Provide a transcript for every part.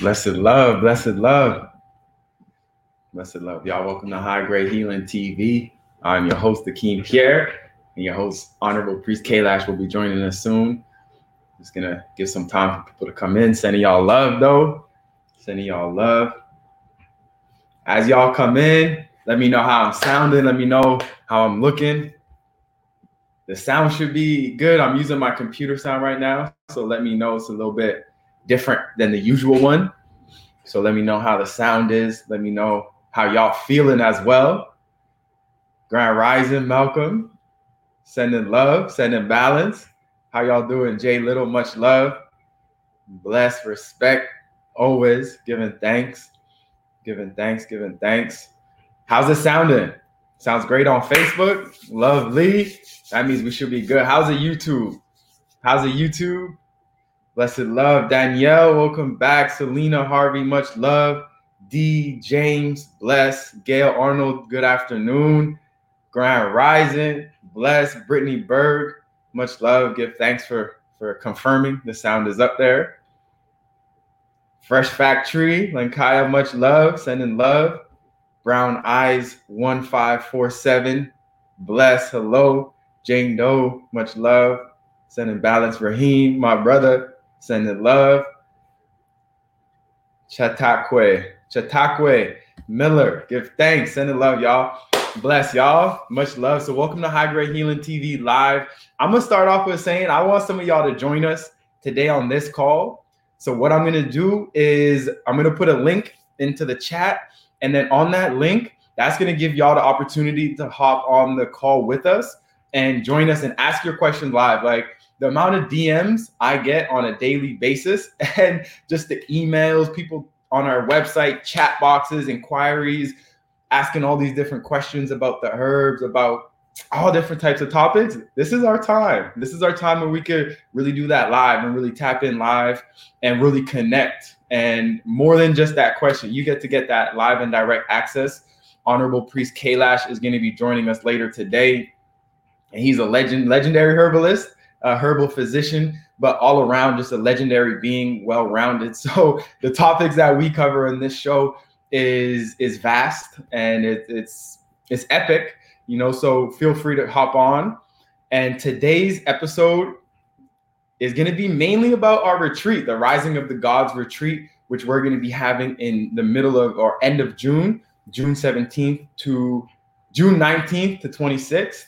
Blessed love, blessed love. Blessed love. Y'all welcome to High Grade Healing TV. I'm your host, Akeem Pierre, and your host, Honorable Priest Kailash, will be joining us soon. Just gonna give some time for people to come in. Sending y'all love though. Sending y'all love. As y'all come in, let me know how I'm sounding. Let me know how I'm looking. The sound should be good. I'm using my computer sound right now. So let me know it's a little bit different than the usual one. So let me know how the sound is. Let me know how y'all feeling as well. Grand Rising, Malcolm, sending love, sending balance. How y'all doing? Jay Little, much love. Bless, respect, always giving thanks, giving thanks, giving thanks. How's it sounding? Sounds great on Facebook. Lovely. That means we should be good. How's it YouTube? How's it YouTube? Blessed love. Danielle, welcome back. Selena Harvey, much love. D. James, bless. Gail Arnold, good afternoon. Grand Rising, bless. Brittany Berg, much love. Give thanks for, for confirming the sound is up there. Fresh Factory, Lankaya, much love. Sending love. Brown Eyes, 1547, bless. Hello. Jane Doe, much love. Sending balance. Raheem, my brother, sending love. Chatakwe, Chatakwe, Miller, give thanks, sending love, y'all. Bless y'all. Much love. So, welcome to High Grade Healing TV Live. I'm gonna start off with saying I want some of y'all to join us today on this call. So, what I'm gonna do is I'm gonna put a link into the chat, and then on that link, that's gonna give y'all the opportunity to hop on the call with us and join us and ask your questions live. Like the amount of DMs I get on a daily basis and just the emails, people on our website, chat boxes, inquiries, asking all these different questions about the herbs, about all different types of topics. This is our time. This is our time where we could really do that live and really tap in live and really connect. And more than just that question, you get to get that live and direct access. Honorable Priest Kailash is going to be joining us later today. And he's a legend, legendary herbalist a herbal physician, but all around just a legendary being, well rounded. So the topics that we cover in this show is is vast and it, it's it's epic, you know. So feel free to hop on. And today's episode is going to be mainly about our retreat, the Rising of the Gods retreat, which we're going to be having in the middle of or end of June, June 17th to June 19th to 26th.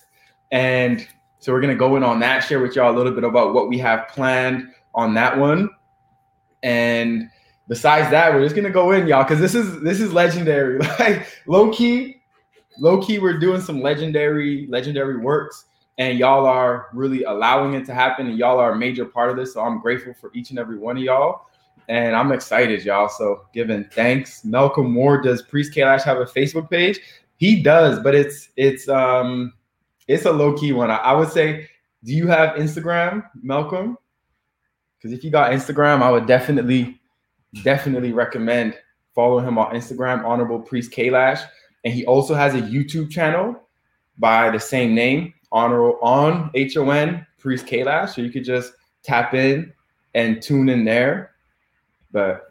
And so we're gonna go in on that, share with y'all a little bit about what we have planned on that one. And besides that, we're just gonna go in, y'all, because this is this is legendary. Like low key, low key, we're doing some legendary, legendary works, and y'all are really allowing it to happen, and y'all are a major part of this. So I'm grateful for each and every one of y'all. And I'm excited, y'all. So giving thanks. Malcolm Moore, does Priest Kailash have a Facebook page? He does, but it's it's um it's a low key one. I, I would say, do you have Instagram, Malcolm? Because if you got Instagram, I would definitely, definitely recommend following him on Instagram, Honorable Priest Kailash. And he also has a YouTube channel by the same name, Honorable on H O N Priest Kailash. So you could just tap in and tune in there. But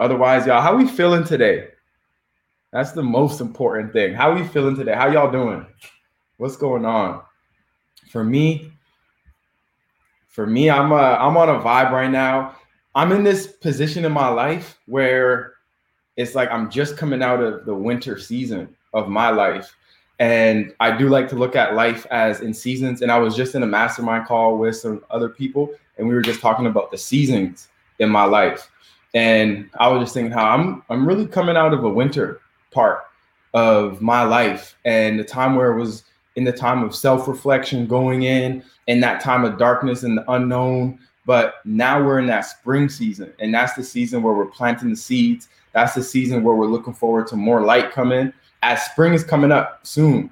otherwise, y'all, how we feeling today? That's the most important thing. How we feeling today? How y'all doing? What's going on? For me, for me, I'm a, I'm on a vibe right now. I'm in this position in my life where it's like I'm just coming out of the winter season of my life. And I do like to look at life as in seasons. And I was just in a mastermind call with some other people, and we were just talking about the seasons in my life. And I was just thinking how I'm I'm really coming out of a winter part of my life and the time where it was in the time of self-reflection going in in that time of darkness and the unknown. But now we're in that spring season and that's the season where we're planting the seeds. That's the season where we're looking forward to more light coming as spring is coming up soon.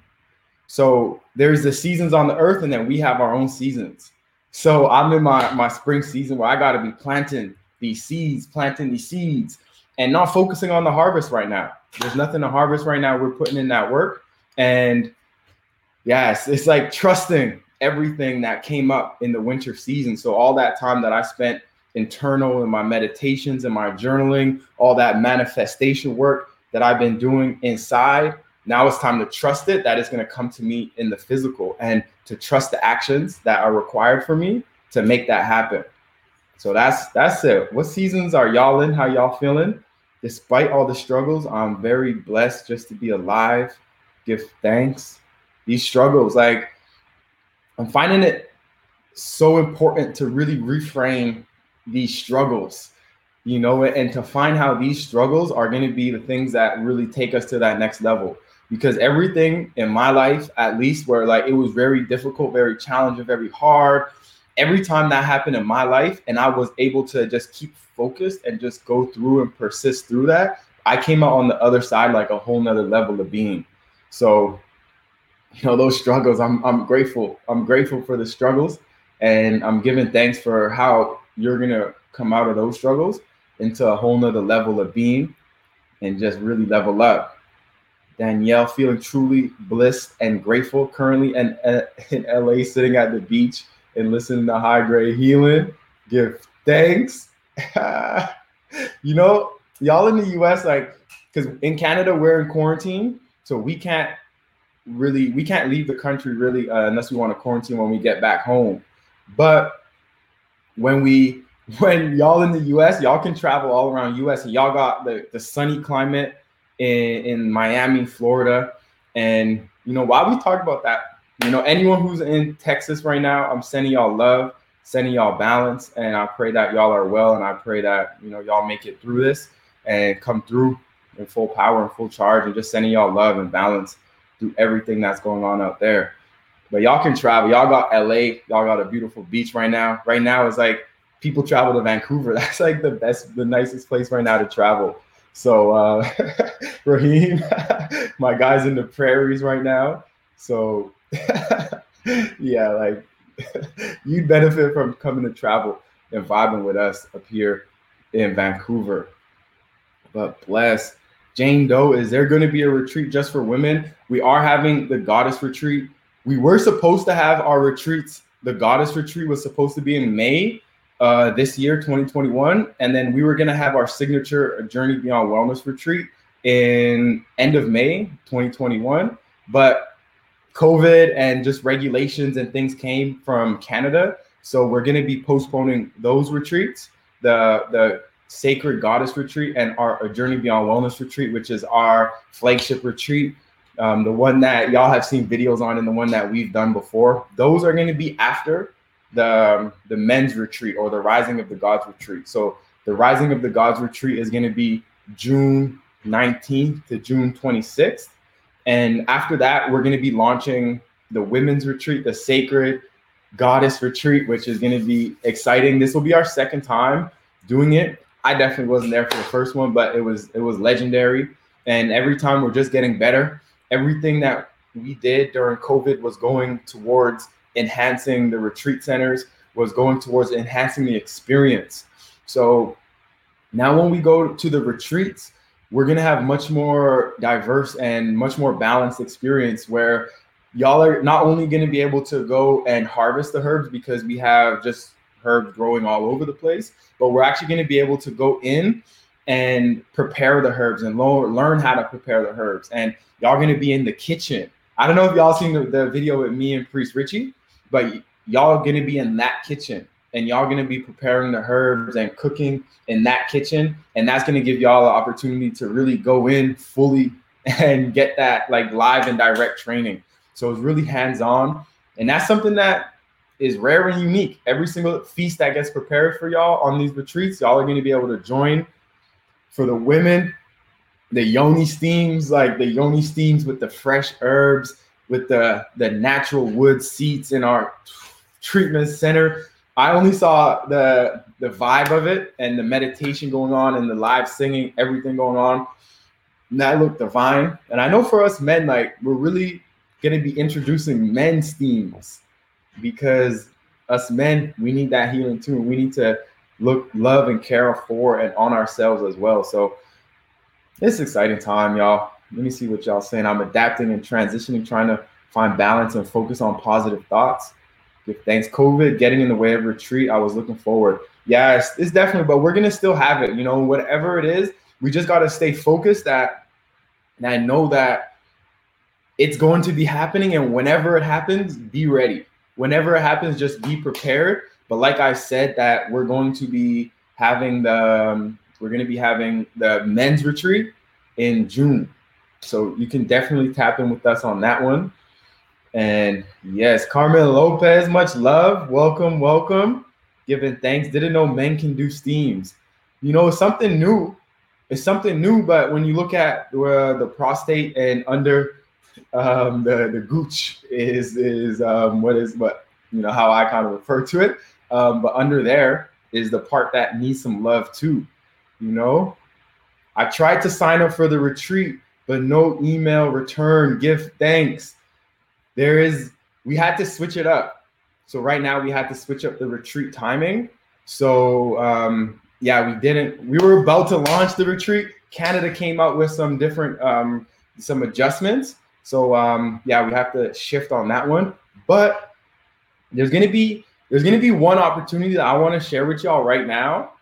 So there's the seasons on the earth and then we have our own seasons. So i'm in my my spring season where i got to be planting these seeds planting these seeds and not focusing on the harvest right now. There's nothing to harvest right now. We're putting in that work and Yes, it's like trusting everything that came up in the winter season. So all that time that I spent internal in my meditations and my journaling, all that manifestation work that I've been doing inside. Now it's time to trust it that it's going to come to me in the physical and to trust the actions that are required for me to make that happen. So that's that's it. What seasons are y'all in? How y'all feeling? Despite all the struggles, I'm very blessed just to be alive. Give thanks. These struggles, like I'm finding it so important to really reframe these struggles, you know, and to find how these struggles are going to be the things that really take us to that next level. Because everything in my life, at least, where like it was very difficult, very challenging, very hard, every time that happened in my life and I was able to just keep focused and just go through and persist through that, I came out on the other side like a whole nother level of being. So, you know, those struggles, I'm I'm grateful. I'm grateful for the struggles and I'm giving thanks for how you're gonna come out of those struggles into a whole nother level of being and just really level up. Danielle feeling truly blessed and grateful currently in, in LA sitting at the beach and listening to high grade healing. Give thanks. you know, y'all in the US, like, because in Canada, we're in quarantine. So we can't really, we can't leave the country really uh, unless we want to quarantine when we get back home. But when we, when y'all in the US, y'all can travel all around US and y'all got the, the sunny climate in, in Miami, Florida. And, you know, while we talk about that, you know, anyone who's in Texas right now, I'm sending y'all love, sending y'all balance, and I pray that y'all are well, and I pray that you know y'all make it through this and come through in full power and full charge, and just sending y'all love and balance through everything that's going on out there. But y'all can travel. Y'all got LA. Y'all got a beautiful beach right now. Right now, it's like people travel to Vancouver. That's like the best, the nicest place right now to travel. So, uh, Raheem, my guy's in the prairies right now. So yeah, like you'd benefit from coming to travel and vibing with us up here in Vancouver. But bless. Jane Doe, is there going to be a retreat just for women? We are having the goddess retreat. We were supposed to have our retreats. The goddess retreat was supposed to be in May uh, this year, 2021. And then we were going to have our signature Journey Beyond Wellness retreat in end of May, 2021. But COVID and just regulations and things came from Canada. So we're going to be postponing those retreats, the the Sacred Goddess Retreat and our Journey Beyond Wellness Retreat, which is our flagship retreat, um, the one that y'all have seen videos on and the one that we've done before. Those are going to be after the um, the men's retreat or the Rising of the Gods retreat. So the Rising of the Gods retreat is going to be June 19th to June 26th. And after that, we're going to be launching the women's retreat, the sacred goddess retreat, which is going to be exciting. This will be our second time doing it. I definitely wasn't there for the first one, but it was it was legendary. And every time we're just getting better. Everything that we did during COVID was going towards enhancing the retreat centers, was going towards enhancing the experience. So now when we go to the retreats, we're to have much more diverse and much more balanced experience where y'all are not only to be able to go and harvest the herbs because we have just herbs growing all over the place, but we're actually going to be able to go in and prepare the herbs and learn how to prepare the herbs. And y'all going to be in the kitchen. I don't know if y'all seen the, the video with me and Priest Richie, but y'all going to be in that kitchen and y'all going to be preparing the herbs and cooking in that kitchen and that's going to give y'all the opportunity to really go in fully and get that like live and direct training so it's really hands-on and that's something that is rare and unique every single feast that gets prepared for y'all on these retreats y'all are going to be able to join for the women the yoni steams like the yoni steams with the fresh herbs with the the natural wood seats in our treatment center I only saw the the vibe of it and the meditation going on and the live singing, everything going on. And that looked divine. And I know for us men, like we're really gonna be introducing men's themes because us men, we need that healing too. We need to look, love, and care for and on ourselves as well. So it's exciting time, y'all. Let me see what y'all saying. I'm adapting and transitioning, trying to find balance and focus on positive thoughts thanks. COVID getting in the way of retreat. I was looking forward. Yes, it's definitely, but we're gonna still have it. You know, whatever it is, we just gotta stay focused. That and I know that it's going to be happening, and whenever it happens, be ready. Whenever it happens, just be prepared. But like I said, that we're going to be having the um, we're going to be having the men's retreat in June. So you can definitely tap in with us on that one. And yes, Carmen Lopez, much love. Welcome, welcome. Giving thanks. Didn't know men can do steams. You know, it's something new. It's something new, but when you look at uh, the prostate and under um, the the gooch is is um, what is what you know how I kind of refer to it. Um, but under there is the part that needs some love too. You know, I tried to sign up for the retreat, but no email return. Give thanks. There is, we had to switch it up. So right now we had to switch up the retreat timing. So um, yeah, we didn't. We were about to launch the retreat. Canada came out with some different, um, some adjustments. So um, yeah, we have to shift on that one. But there's gonna be there's gonna be one opportunity that I want to share with y'all right now,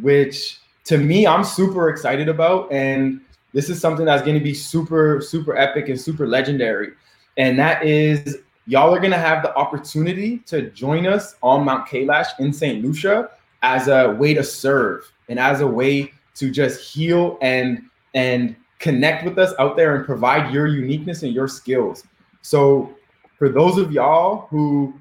which to me, I'm super excited about. And this is something that's to be super, super epic and super legendary. And that is y'all are to have the opportunity to join us on Mount Kailash in St. Lucia as a way to serve and as a way to just heal and and connect with us out there and provide your uniqueness and your skills. So for those of y'all who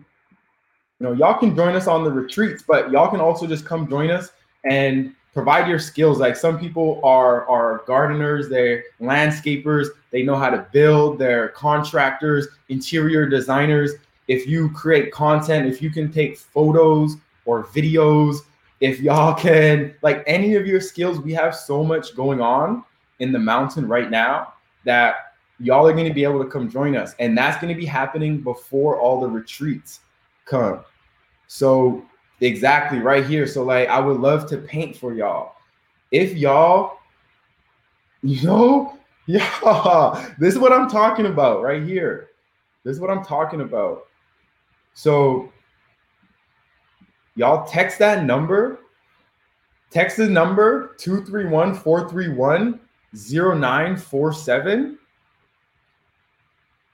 you know y'all can join us on the retreats, but y'all can also just come join us and provide your skills. Like some people are are gardeners they're landscapers they know how to build they're contractors interior designers. If you create content if you can take photos or videos if y'all can like any of your skills we have so much going on in the mountain right now that y'all are going to be able to come join us and that's going to be happening before all the retreats come so Exactly, right here. So like I would love to paint for y'all. If y'all, you know, yeah, this is what I'm talking about right here. This is what I'm talking about. So y'all text that number. Text the number 231 431 0947.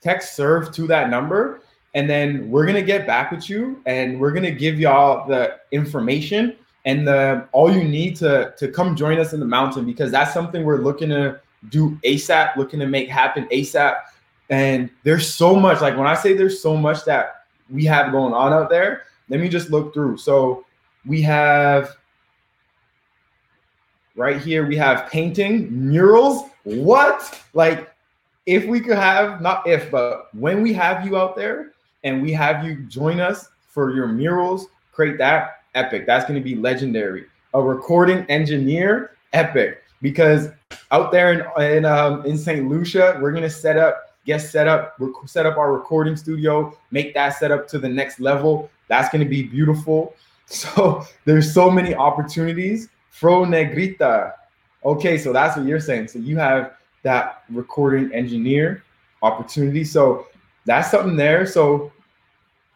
Text serve to that number and then we're gonna get back with you and we're gonna give y'all the information and the all you need to to come join us in the mountain because that's something we're looking to do ASAP, looking to make happen ASAP. And there's so much, like when I say there's so much that we have going on out there, let me just look through. So we have right here, we have painting, murals. What? Like, if we could have, not if, but when we have you out there, and we have you join us for your murals, create that epic. That's going to be legendary. A recording engineer, epic. Because out there in in, um, in St. Lucia, we're going to set up, get set up, set up our recording studio, make that set up to the next level. That's going to be beautiful. So there's so many opportunities. Fro Negrita. Okay, so that's what you're saying. So you have that recording engineer opportunity. So that's something there. So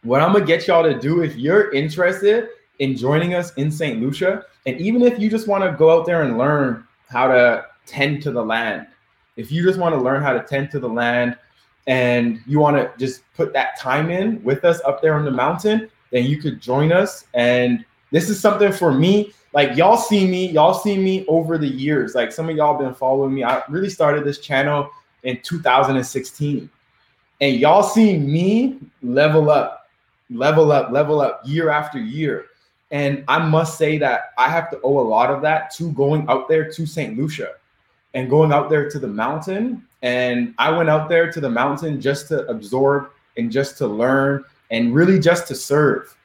what I'm gonna get y'all to do if you're interested in joining us in St. Lucia, and even if you just want to go out there and learn how to tend to the land, if you just want to learn how to tend to the land and you want to just put that time in with us up there on the mountain, then you could join us. And this is something for me. Like y'all see me, y'all see me over the years. Like some of y'all been following me. I really started this channel in 2016. And y'all see me level up level up, level up year after year. And I must say that I have to owe a lot of that to going out there to St. Lucia and going out there to the mountain. And I went out there to the mountain just to absorb and just to learn and really just to serve.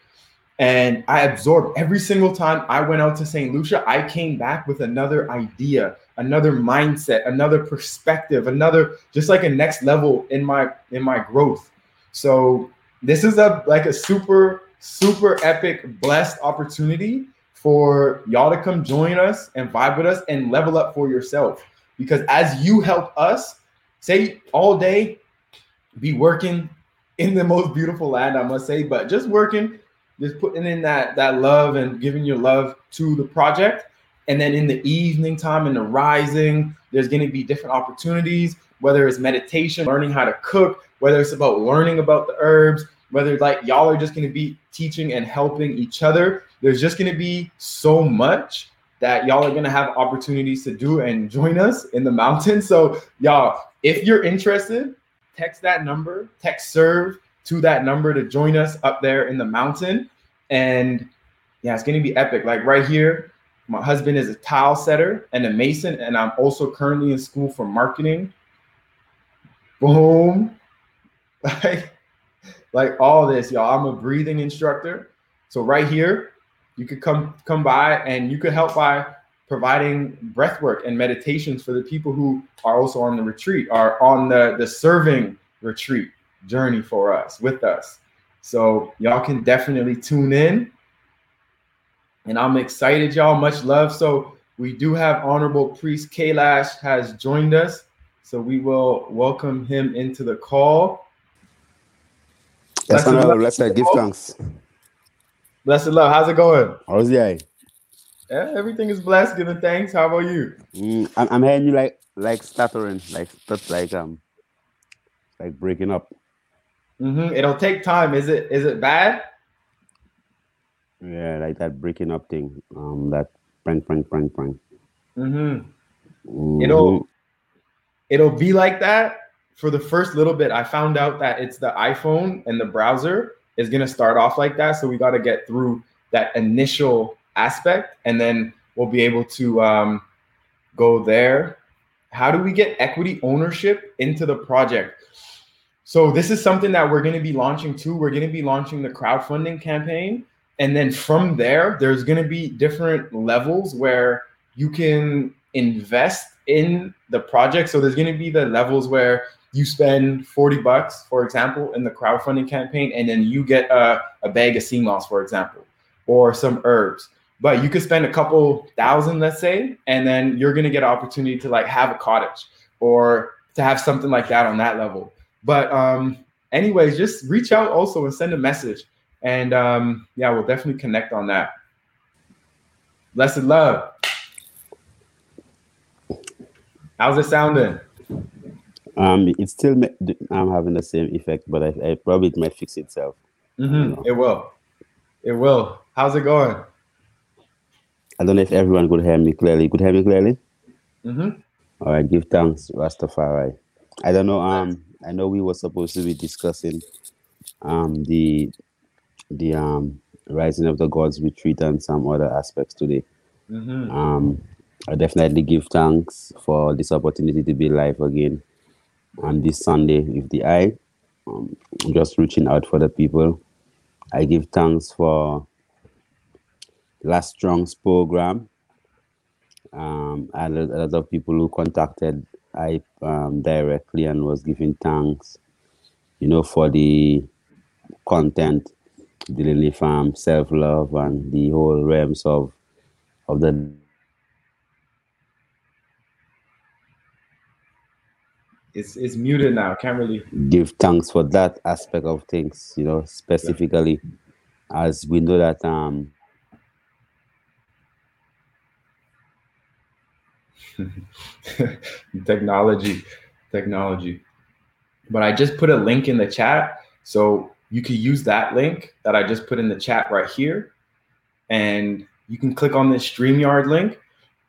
And I absorbed every single time I went out to St. Lucia, I came back with another idea, another mindset, another perspective, another just like a next level in my in my growth. So this is a like a super super epic blessed opportunity for y'all to come join us and vibe with us and level up for yourself because as you help us say all day be working in the most beautiful land, I must say, but just working, just putting in that that love and giving your love to the project. And then in the evening time, in the rising, there's going to be different opportunities, whether it's meditation, learning how to cook, whether it's about learning about the herbs, whether it's like y'all are just going to be teaching and helping each other. There's just going to be so much that y'all are going to have opportunities to do and join us in the mountains. So, y'all, if you're interested, text that number, text serve to that number to join us up there in the mountain. And yeah, it's going to be epic. Like right here, my husband is a tile setter and a mason, and I'm also currently in school for marketing. Boom. Like, like all this, y'all. I'm a breathing instructor. So right here, you could come come by and you could help by providing breath work and meditations for the people who are also on the retreat, are on the, the serving retreat journey for us with us. So y'all can definitely tune in. And I'm excited, y'all. Much love. So we do have Honorable Priest Kailash has joined us. So we will welcome him into the call. Yes, Honorable, let's give thanks. Blessed love. How's it going? How's it? Yeah, everything is blessed. Giving thanks. How about you? Mm, I'm, I'm hearing you like like stuttering, like stuff like um like breaking up. Mm-hmm. It'll take time. Is it is it bad? Yeah, like that breaking up thing. Um, that prank, prank, prank, prank. Mm-hmm. Mm-hmm. It'll it'll be like that for the first little bit. I found out that it's the iPhone and the browser is gonna start off like that. So we got to get through that initial aspect, and then we'll be able to um, go there. How do we get equity ownership into the project? So this is something that we're going to be launching too. We're going to be launching the crowdfunding campaign, and then from there, there's going to be different levels where you can invest in the project. So there's going to be the levels where you spend 40 bucks, for example, in the crowdfunding campaign, and then you get a, a bag of sea moss, for example, or some herbs but you could spend a couple thousand, let's say, and then you're gonna get an opportunity to like have a cottage or to have something like that on that level. But um, anyways, just reach out also and send a message. And um, yeah, we'll definitely connect on that. Blessed love. How's it sounding? Um, it's still I'm having the same effect, but I, I probably it might fix itself. Mm-hmm. It will. It will. How's it going? I don't know if everyone could hear me clearly. Could hear me clearly? Mm-hmm. All right, give thanks, Rastafari. I don't know. Um, I know we were supposed to be discussing um the the um rising of the gods retreat and some other aspects today. Mm-hmm. Um, I definitely give thanks for this opportunity to be live again on this Sunday with the eye. Um, just reaching out for the people. I give thanks for last strong's program. Um, I a, lot of people who contacted I um, directly and was giving thanks, you know, for the content dealing with um, self love and the whole realms of of the it's it's muted now. Can't really give thanks for that aspect of things, you know, specifically yeah. as we know that um technology, technology. But I just put a link in the chat. So you can use that link that I just put in the chat right here. And you can click on this StreamYard link.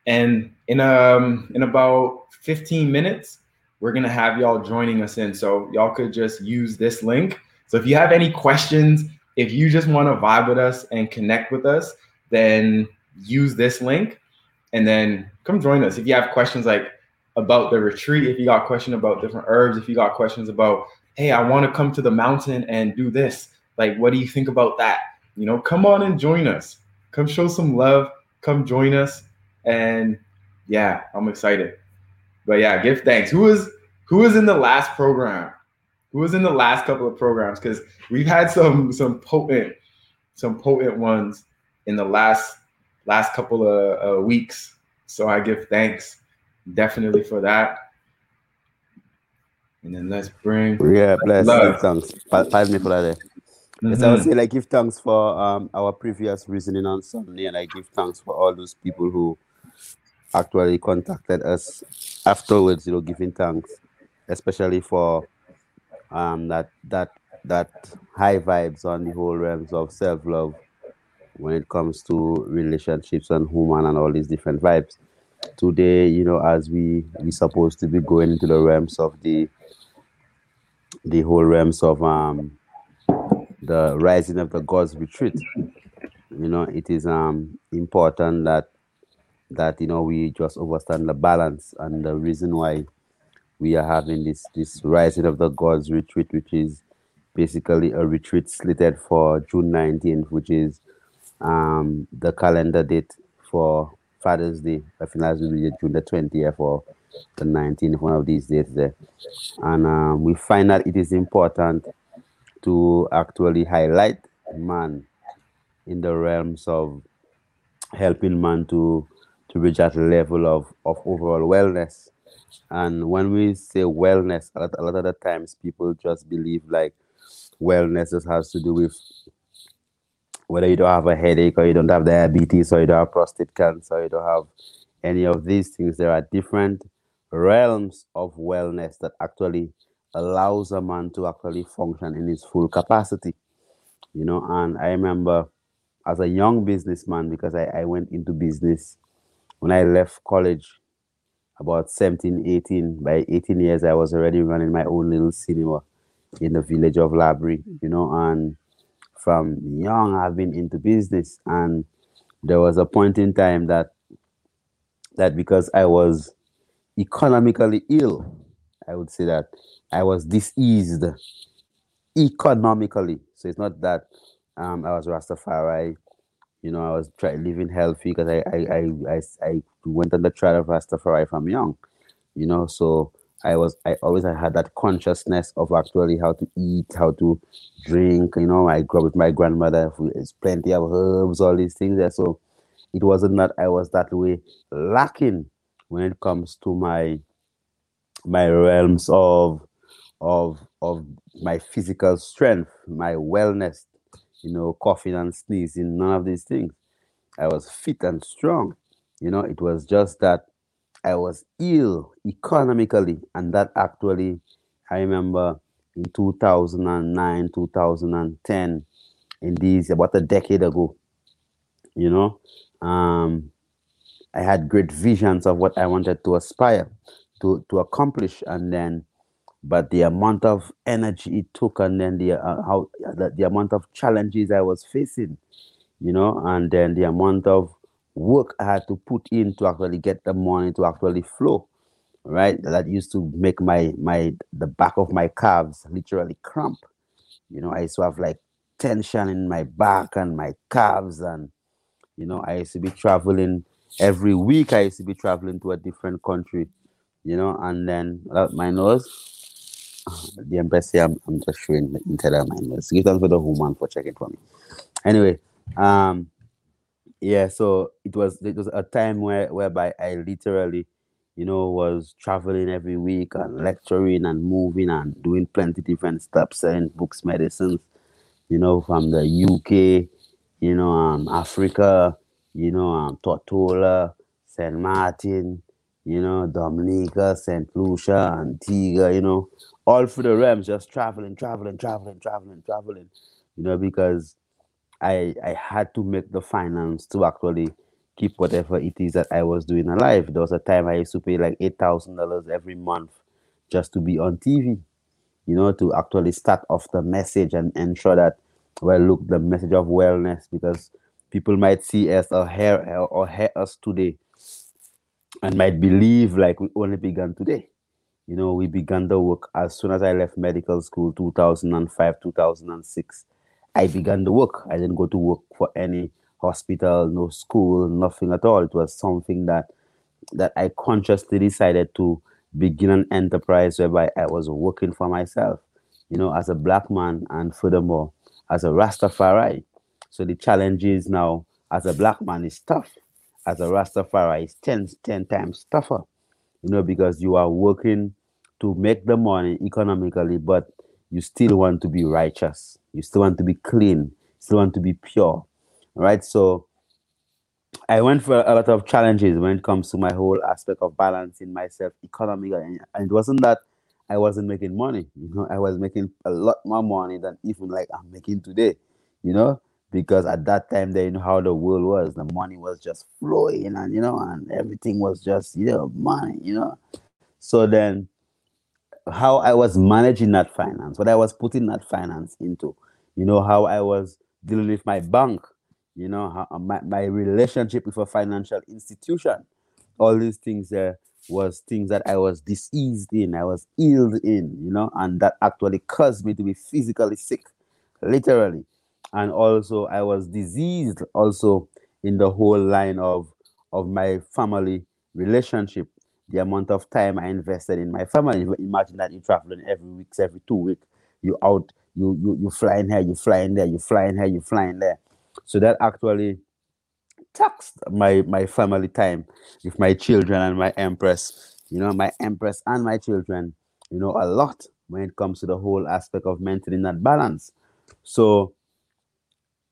And in um in about 15 minutes, we're gonna have y'all joining us in. So y'all could just use this link. So if you have any questions, if you just want to vibe with us and connect with us, then use this link and then come join us. If you have questions like about the retreat, if you got questions about different herbs, if you got questions about, hey, I want to come to the mountain and do this, like, what do you think about that? You know, come on and join us. Come show some love. Come join us. And yeah, I'm excited. But yeah, give thanks. Who is who is in the last program? Who was in the last couple of programs? Because we've had some some potent, some potent ones in the last last couple of uh, weeks. So I give thanks definitely for that. And then let's bring Yeah, bless. Love. Give thanks. Pardon me for that. Yes, I would say like give thanks for um our previous reasoning on Sunday, and I give thanks for all those people who actually contacted us afterwards. You know, giving thanks, especially for um that that that high vibes on the whole realms of self love when it comes to relationships and human and all these different vibes. Today, you know, as we we supposed to be going into the realms of the the whole realms of um the rising of the gods retreat you know it is um important that that you know we just understand the balance and the reason why we are having this this rising of the gods retreat which is basically a retreat slated for june 19th which is um the calendar date for father's day i think that's be june the 20th or the 19th one of these dates there and um, we find that it is important to actually highlight man in the realms of helping man to to reach that level of, of overall wellness. And when we say wellness, a lot, a lot of the times people just believe like wellness just has to do with whether you don't have a headache or you don't have diabetes or you don't have prostate cancer or you don't have any of these things. There are different realms of wellness that actually allows a man to actually function in his full capacity. You know, and I remember as a young businessman, because I, I went into business when I left college about 17, 18. By 18 years, I was already running my own little cinema in the village of Laborie, you know, and from young I've been into business. And there was a point in time that that because I was economically ill, I would say that I was diseased economically. So it's not that um, I was Rastafari, you know, I was try, living healthy because I, I, I, I, I went on the trial of Rastafari from young, you know, so I was, I always had that consciousness of actually how to eat, how to drink, you know, I grew up with my grandmother, there's plenty of herbs, all these things there. So it wasn't that I was that way lacking when it comes to my my realms of of of my physical strength, my wellness, you know, coughing and sneezing, none of these things. I was fit and strong. You know, it was just that I was ill economically, and that actually, I remember in 2009, 2010, in these about a decade ago, you know, um, I had great visions of what I wanted to aspire to to accomplish, and then, but the amount of energy it took, and then the uh, how the, the amount of challenges I was facing, you know, and then the amount of work I had to put in to actually get the money to actually flow, right? That used to make my my the back of my calves literally cramp. You know, I used to have like tension in my back and my calves, and you know, I used to be traveling every week. I used to be traveling to a different country, you know, and then my nose. The here, I'm, I'm just showing the of my nose. Give thanks for the woman for checking for me. Anyway, um, yeah, so it was it was a time where whereby I literally, you know, was traveling every week and lecturing and moving and doing plenty different stuff, selling books, medicines, you know, from the UK, you know, um, Africa, you know, um, Tortola, Saint Martin, you know, Dominica, Saint Lucia, Antigua, you know, all through the realms, just traveling, traveling, traveling, traveling, traveling, you know, because I I had to make the finance to actually keep whatever it is that I was doing alive. There was a time I used to pay like eight thousand dollars every month just to be on TV, you know, to actually start off the message and ensure that well, look, the message of wellness because people might see us or hear or hear us today and might believe like we only began today. You know, we began the work as soon as I left medical school, 2005, 2006. I began the work. I didn't go to work for any hospital, no school, nothing at all. It was something that that I consciously decided to begin an enterprise whereby I was working for myself, you know, as a black man and furthermore as a Rastafari. So the challenge is now as a black man is tough. As a Rastafari is 10, 10 times tougher, you know, because you are working to make the money economically, but you still want to be righteous. You still want to be clean. Still want to be pure, right? So I went for a lot of challenges when it comes to my whole aspect of balancing myself economically, and it wasn't that I wasn't making money. You know, I was making a lot more money than even like I'm making today. You know, because at that time they know how the world was. The money was just flowing, and you know, and everything was just you know money. You know, so then how I was managing that finance, what I was putting that finance into, you know, how I was dealing with my bank, you know, how, uh, my, my relationship with a financial institution, all these things there was things that I was diseased in, I was ill in, you know, and that actually caused me to be physically sick, literally. And also I was diseased also in the whole line of of my family relationship the amount of time I invested in my family. Imagine that you're traveling every week, every two weeks. You out, you you you flying here, you flying there, you flying here, you flying there. So that actually taxed my my family time with my children and my empress. You know, my empress and my children. You know, a lot when it comes to the whole aspect of maintaining that balance. So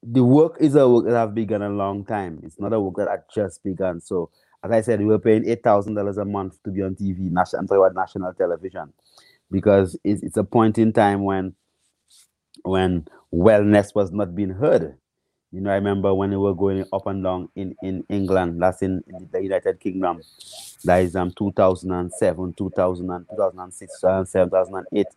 the work is a work that I've begun a long time. It's not a work that I just begun. So as I said, we were paying eight thousand dollars a month to be on TV. National, I'm talking about national television, because it's, it's a point in time when when wellness was not being heard. You know, I remember when we were going up and down in, in England, that's in, in the United Kingdom. That is um 2007, 2000, 2006, 2007, 2008.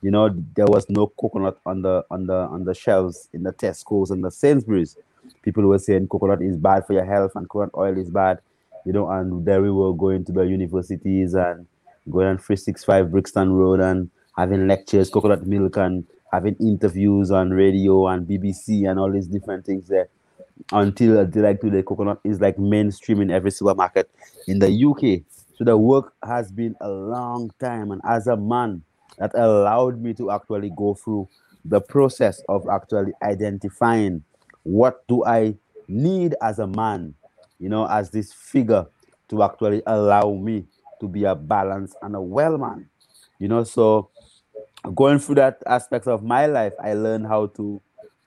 You know, there was no coconut on the on the on the shelves in the Tesco's and the Sainsbury's. People were saying coconut is bad for your health and coconut oil is bad you know, and there we were going to the universities and going on 365 Brixton Road and having lectures, coconut milk, and having interviews on radio and BBC and all these different things there. Until uh, like today, coconut is like mainstream in every supermarket in the UK. So the work has been a long time, and as a man, that allowed me to actually go through the process of actually identifying what do I need as a man you know, as this figure to actually allow me to be a balanced and a well man. You know, so going through that aspects of my life, I learned how to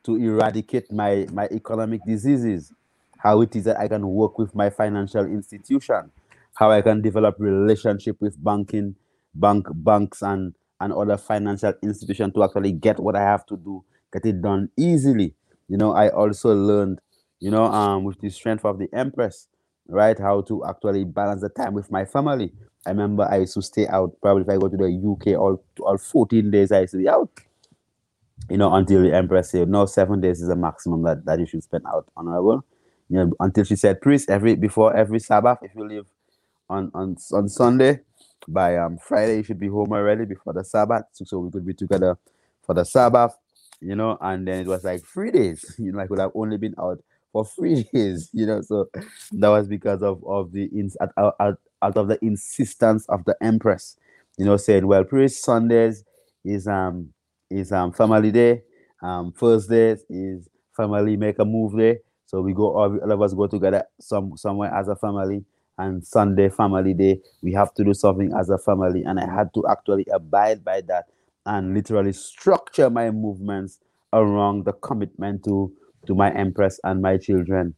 to eradicate my my economic diseases, how it is that I can work with my financial institution, how I can develop relationship with banking, bank banks and and other financial institutions to actually get what I have to do, get it done easily. You know, I also learned you know, um, with the strength of the Empress, right? How to actually balance the time with my family. I remember I used to stay out. Probably if I go to the UK, all all 14 days I used to be out. You know, until the Empress said, no, seven days is the maximum that, that you should spend out, honorable. You know, until she said, priest, every before every Sabbath, if you leave on on on Sunday, by um Friday you should be home already before the Sabbath, so we could be together for the Sabbath. You know, and then it was like three days. You know, I could have only been out for three days, you know. So that was because of of the ins out, out, out of the insistence of the empress, you know, saying, well, priest Sundays is um is um family day, um Thursdays is family make a move day. So we go all, all of us go together some somewhere as a family and Sunday family day, we have to do something as a family. And I had to actually abide by that and literally structure my movements around the commitment to to my empress and my children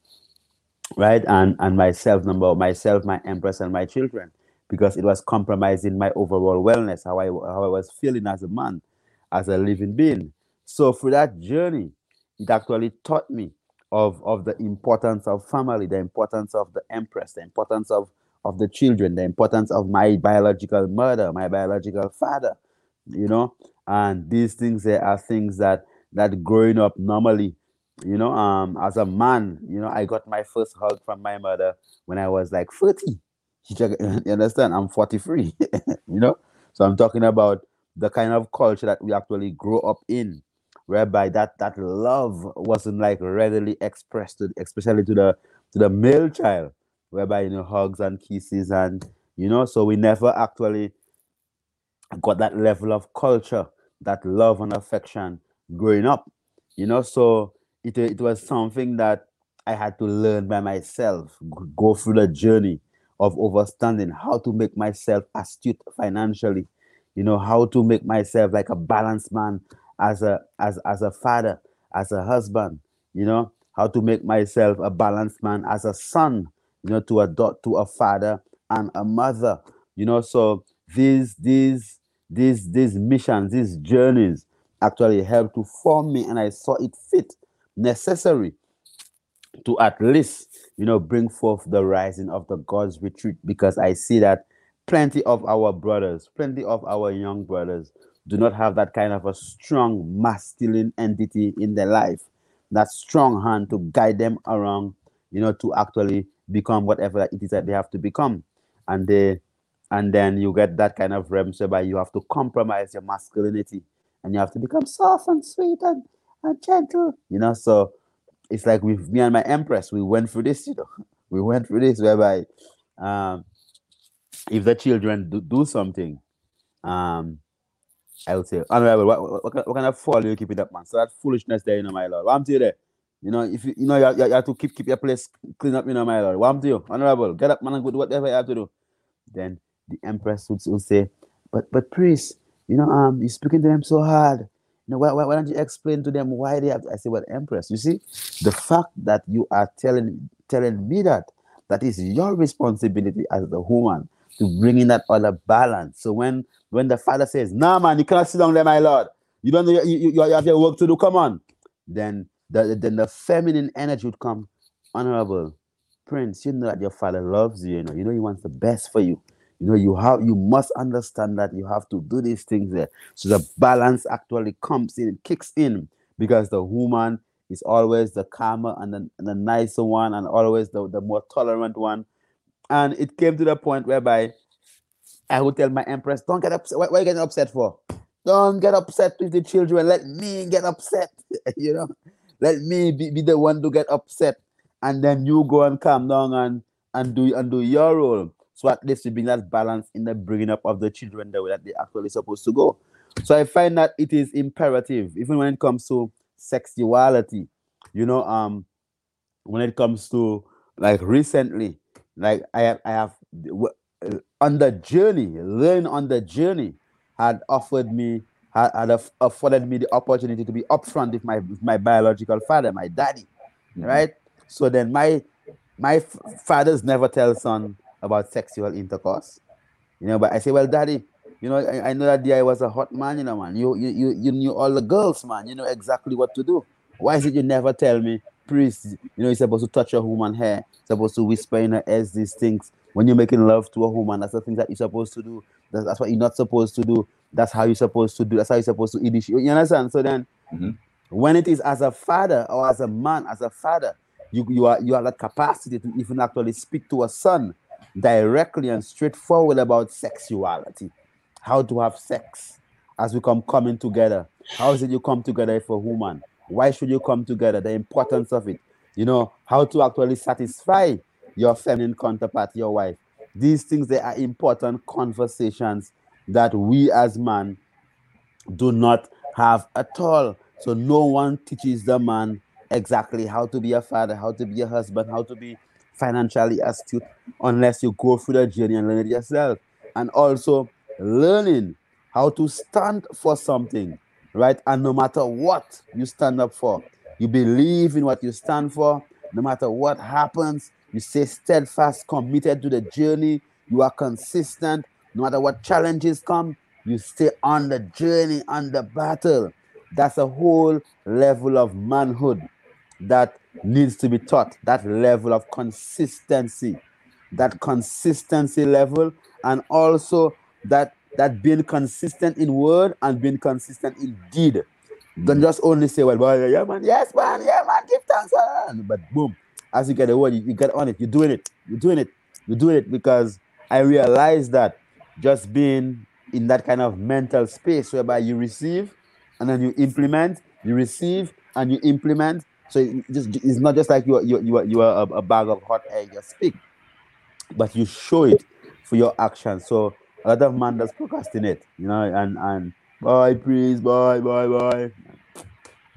right? And and myself number myself my empress and my children because it was compromising my overall wellness how i how i was feeling as a man as a living being. So for that journey it actually taught me of of the importance of family the importance of the empress the importance of of the children the importance of my biological mother my biological father you know? And these things there are things that that growing up normally you know, um, as a man, you know, I got my first hug from my mother when I was like 30. You understand? I'm 43, you know? So I'm talking about the kind of culture that we actually grow up in, whereby that that love wasn't like readily expressed, to, especially to the to the male child, whereby you know hugs and kisses and you know, so we never actually got that level of culture, that love and affection growing up, you know. So it, it was something that I had to learn by myself, go through the journey of understanding how to make myself astute financially, you know, how to make myself like a balanced man as a as as a father, as a husband, you know, how to make myself a balanced man as a son, you know, to a to a father and a mother, you know. So these these these these missions, these journeys actually helped to form me, and I saw it fit necessary to at least you know bring forth the rising of the God's retreat because I see that plenty of our brothers, plenty of our young brothers do not have that kind of a strong masculine entity in their life, that strong hand to guide them around, you know, to actually become whatever it is that they have to become. And they and then you get that kind of realm whereby you have to compromise your masculinity and you have to become soft and sweet and, and gentle, you know. So it's like with me and my empress, we went through this, you know, we went through this whereby um, if the children do, do something, um, I would say, honorable, what, what, what, kind of fall you keep it up, man? So that foolishness there, you know, my lord. What I'm to you there? You know, if you, you know, you, you, you, have to keep keep your place clean up, you know, my lord. What I'm to you, honorable, get up, man, and go do whatever you have to do. Then the empress would, would say, but but priest, you know, um, you're speaking to them so hard. Why, why, why don't you explain to them why they have to? I say, well, empress, you see, the fact that you are telling telling me that that is your responsibility as the woman to bring in that other balance. So when when the father says, "Nah, man, you cannot sit down there, my lord. You don't you, you, you have your work to do. Come on," then the then the feminine energy would come. Honorable Prince, you know that your father loves you. You know, you know he wants the best for you. You know, you have you must understand that you have to do these things there. So the balance actually comes in, kicks in, because the woman is always the calmer and the, and the nicer one, and always the, the more tolerant one. And it came to the point whereby I would tell my empress, "Don't get upset. What, what are you getting upset for? Don't get upset with the children. Let me get upset. you know, let me be, be the one to get upset, and then you go and calm down and and do and do your role." So at least we bring that balance in the bringing up of the children the way that they're actually supposed to go. So I find that it is imperative, even when it comes to sexuality, you know, um, when it comes to like recently, like I have, I have uh, on the journey, learn on the journey, had offered me, had, had afforded me the opportunity to be upfront with my with my biological father, my daddy, mm-hmm. right? So then my my fathers never tell son about sexual intercourse. You know, but I say, well, daddy, you know, I, I know that I was a hot man, you know, man. You, you you you knew all the girls, man. You know exactly what to do. Why is it you never tell me, priest? You know, you're supposed to touch a woman hair, supposed to whisper in her ears these things. When you're making love to a woman, that's the things that you're supposed to do. That's, that's what you're not supposed to do. That's how you're supposed to do. That's how you're supposed to initiate. You understand? So then, mm-hmm. when it is as a father or as a man, as a father, you you are you have that capacity to even actually speak to a son directly and straightforward about sexuality, how to have sex as we come coming together. How is it you come together for woman? Why should you come together? The importance of it. You know, how to actually satisfy your feminine counterpart, your wife. These things they are important conversations that we as man do not have at all. So no one teaches the man exactly how to be a father, how to be a husband, how to be financially astute unless you go through the journey and learn it yourself. And also learning how to stand for something, right? And no matter what you stand up for, you believe in what you stand for, no matter what happens, you stay steadfast, committed to the journey, you are consistent, no matter what challenges come, you stay on the journey, on the battle. That's a whole level of manhood that needs to be taught that level of consistency that consistency level and also that that being consistent in word and being consistent in deed. Don't mm. just only say well boy yeah man yes man yeah man give thanks man. but boom as you get the word you, you get on it. You're doing it. You're doing it. You're doing it because i realize that just being in that kind of mental space whereby you receive and then you implement you receive and you implement so it just it's not just like you are you you are, you are a, bag of hot air. You speak, but you show it for your action. So a lot of man does procrastinate, you know, and and boy, please, boy, boy, boy.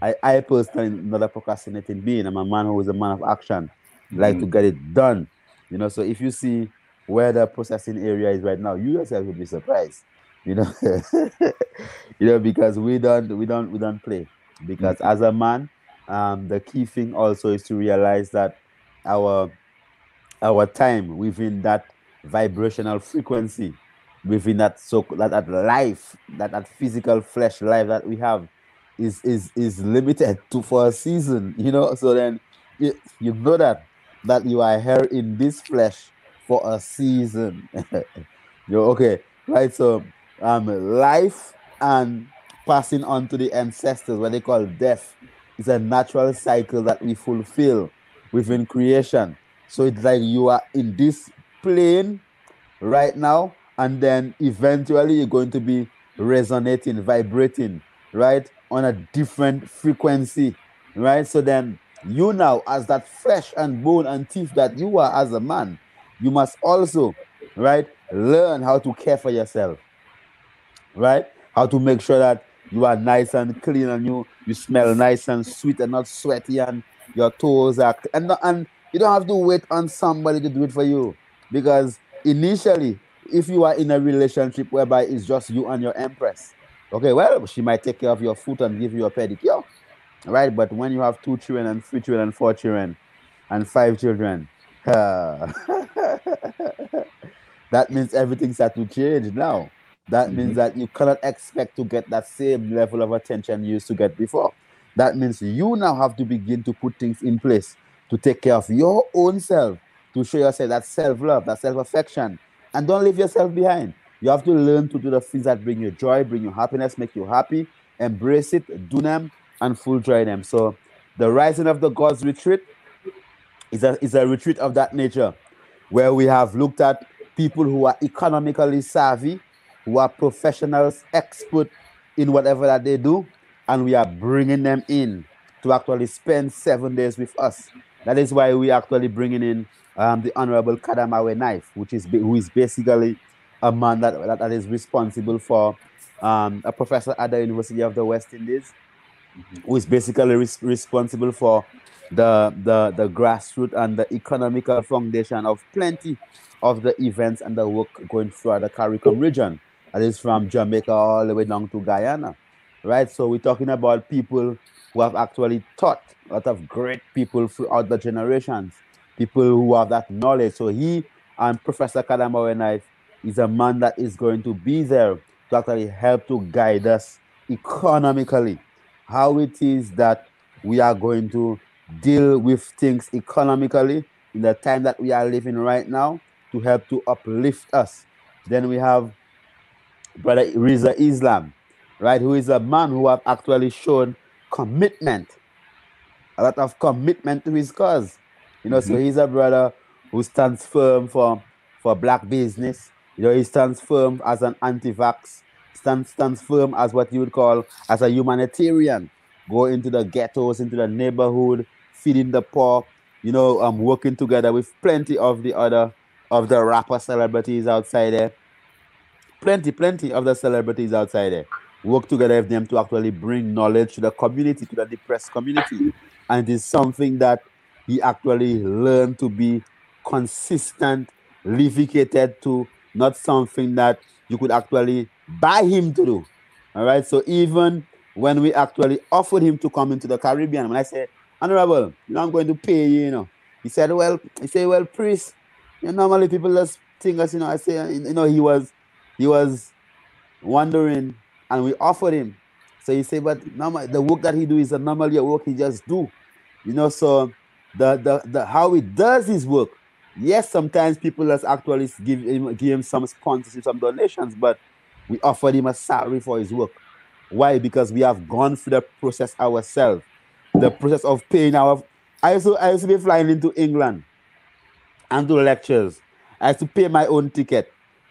I I personally not a procrastinating being. I'm a man who is a man of action, mm-hmm. like to mm. get it done. You know, so if you see where the processing area is right now, you yourself will be surprised. You know, you know, because we don't we don't we don't play. Because mm-hmm. as a man, um, the key thing also is to realize that our our time within that vibrational frequency, within that so that, that life, that, that physical flesh life that we have is is is limited to for a season, you know. So then you, you know that that you are here in this flesh for a season. you okay, right? So um life and passing on to the ancestors, what they call death, is a natural cycle that we fulfill within creation. So it's like you are in this plane right now, and then eventually you're going to be resonating, vibrating, right, on a different frequency, right? So then you now, as that flesh and bone and teeth that you are as a man, you must also, right, learn how to care for yourself, right? How to make sure that you are nice and clean and you you smell nice and sweet and not sweaty and your toes are and and you don't have to wait on somebody to do it for you. Because initially if you are in a relationship whereby it's just you and your empress okay well she might take care of your foot and give you a pedicure right? But when you have two children and three children and four children and five children uh, that means everything's had to change now that mm-hmm. means that you cannot expect to get that same level of attention you used to get before. That means you now have to begin to put things in place to take care of your own self, to show yourself that self love, that self affection, and don't leave yourself behind. You have to learn to do the things that bring you joy, bring you happiness, make you happy, embrace it, do them, and full joy them. So, the Rising of the Gods retreat is a, is a retreat of that nature where we have looked at people who are economically savvy, who are professionals, expert in whatever that they do, and we are bringing them in to actually spend seven days with us. That is why we are actually bringing in um, the Honorable Kadamawe Knife, which is who is basically a man that, that, that is responsible for um, a professor at the University of the West Indies, mm-hmm. who is basically res- responsible for the, the the grassroots and the economical foundation of plenty of the events and the work going throughout the CARICOM region that is from Jamaica all the way down to Guyana, right? So we're talking about people who have actually taught a lot of great people throughout the generations, people who have that knowledge. So he and Professor Kadamawe Knife is a man that is going to be there to actually help to guide us economically, how it is that we are going to deal with things economically in the time that we are living right now to help to uplift us. Then we have Brother Rizza Islam, right, who is a man who have actually shown commitment, a lot of commitment to his cause. You know, mm-hmm. so he's a brother who stands firm for, for black business. You know, he stands firm as an anti-vax, stands, stands firm as what you would call as a humanitarian, go into the ghettos, into the neighborhood, feeding the poor, you know, um, working together with plenty of the other of the rapper celebrities outside there plenty, plenty of the celebrities outside there work together with them to actually bring knowledge to the community, to the depressed community. And it is something that he actually learned to be consistent, levicated to, not something that you could actually buy him to do. All right. So even when we actually offered him to come into the Caribbean, when I said, Honorable, you know, I'm going to pay you, you know. He said, Well, he said, Well, priest, you know, normally people just think us, you know, I say, you know, he was he was wondering and we offered him. So he said, but the work that he do is a normally a work he just do. You know, so the, the, the how he does his work. Yes, sometimes people just actually give him, give him some sponsorship, some donations, but we offered him a salary for his work. Why? Because we have gone through the process ourselves. The process of paying our I used to I used to be flying into England and do lectures. I used to pay my own ticket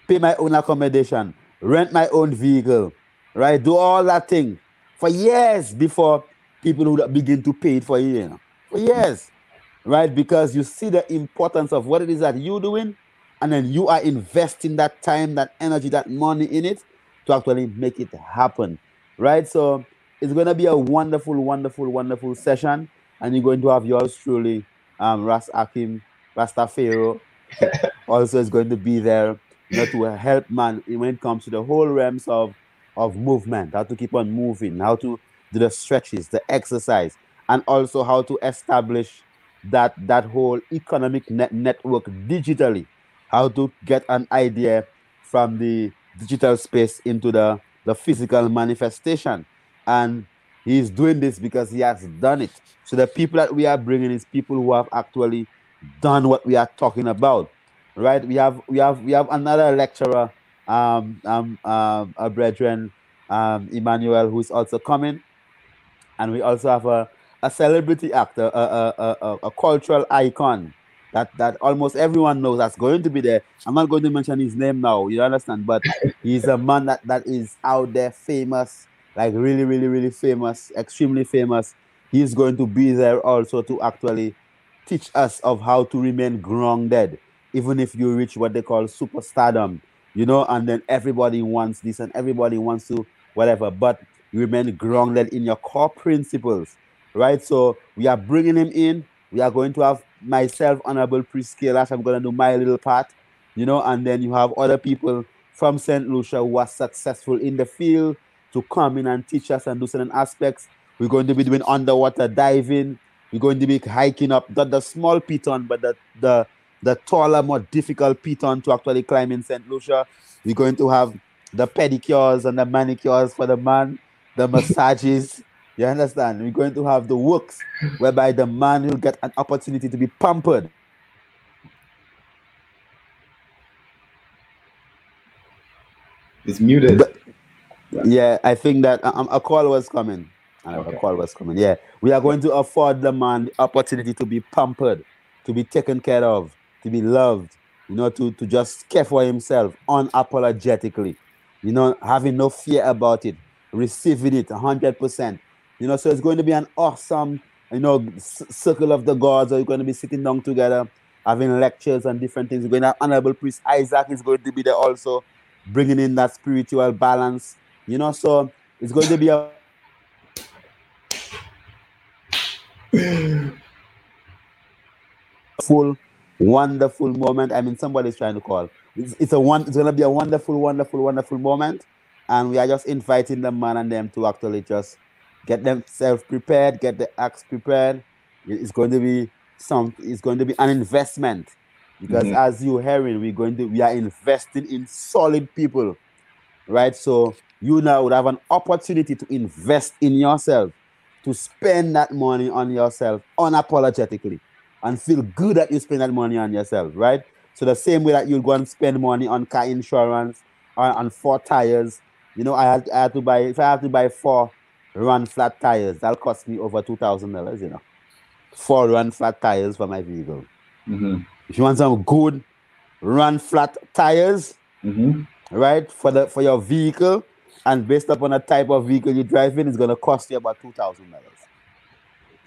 pay my own accommodation, rent my own vehicle, right? Do all that thing for years before people would begin to pay it for you, you know? for years, right? Because you see the importance of what it is that you're doing, and then you are investing that time, that energy, that money in it to actually make it happen, right? So it's going to be a wonderful, wonderful, wonderful session, and you're going to have yours truly, um, Ras Akeem, Pharaoh, also is going to be there you to help man when it comes to the whole realms of of movement, how to keep on moving, how to do the stretches, the exercise, and also how to establish that that whole economic net network digitally, how to get an idea from the digital space into the the physical manifestation, and he's doing this because he has done it. So the people that we are bringing is people who have actually done what we are talking about right? We have we have we have another lecturer, um, um, um a brethren, um, Emmanuel, who's also coming, and we also have a, a celebrity actor, a, a, a, a cultural icon that that almost everyone knows that's going to be there. I'm not going to mention his name now, you understand, but he's a man that, that is out there famous, like really, really, really famous, extremely famous. He's going to be there also to actually teach us of how to remain grounded even if you reach what they call superstardom, you know, and then everybody wants this and everybody wants to whatever, but remain grounded in your core principles, right? So we are bringing him in. We are going to have myself, Honorable Priest Kailash. I'm going to do my little part, you know, and then you have other people from St. Lucia who are successful in the field to come in and teach us and do certain aspects. We're going to be doing underwater diving. We're going to be hiking up not the small piton, but the the the taller, more difficult piton to actually climb in St. Lucia. We're going to have the pedicures and the manicures for the man, the massages. You understand? We're going to have the works whereby the man will get an opportunity to be pampered. It's muted. yeah, I think that um, a call was coming. Okay. A call was coming. Yeah, we are going to afford the man the opportunity to be pampered, to be taken care of, to be loved, you know, to, to just care for himself unapologetically, you know, having no fear about it, receiving it 100%. You know, so it's going to be an awesome, you know, circle of the gods. Are you going to be sitting down together, having lectures and different things. We're going to have Honorable Priest Isaac is going to be there also, bringing in that spiritual balance. You know, so it's going to be a full wonderful moment. I mean, somebody's trying to call. It's, it's a one. It's gonna be a wonderful, wonderful, wonderful moment, and we are just inviting the man and them to actually just get themselves prepared, get the acts prepared. It's going to be some. It's going to be an investment because mm-hmm. as you hearing, we're going to we are investing in solid people, right? So you now would have an opportunity to invest in yourself, to spend that money on yourself unapologetically and feel good that you spend that money on yourself, right? So the same way that you go and spend money on car insurance or on four tires, you know, I had, I had to buy if I have to buy four run flat tires, that'll cost me over two thousand dollars, you know. Four run flat tires for my vehicle. Mm-hmm. If you want some good run flat tires, mm-hmm. right, for the for your vehicle, and based upon the type of vehicle you drive in, it's gonna cost you about two thousand dollars.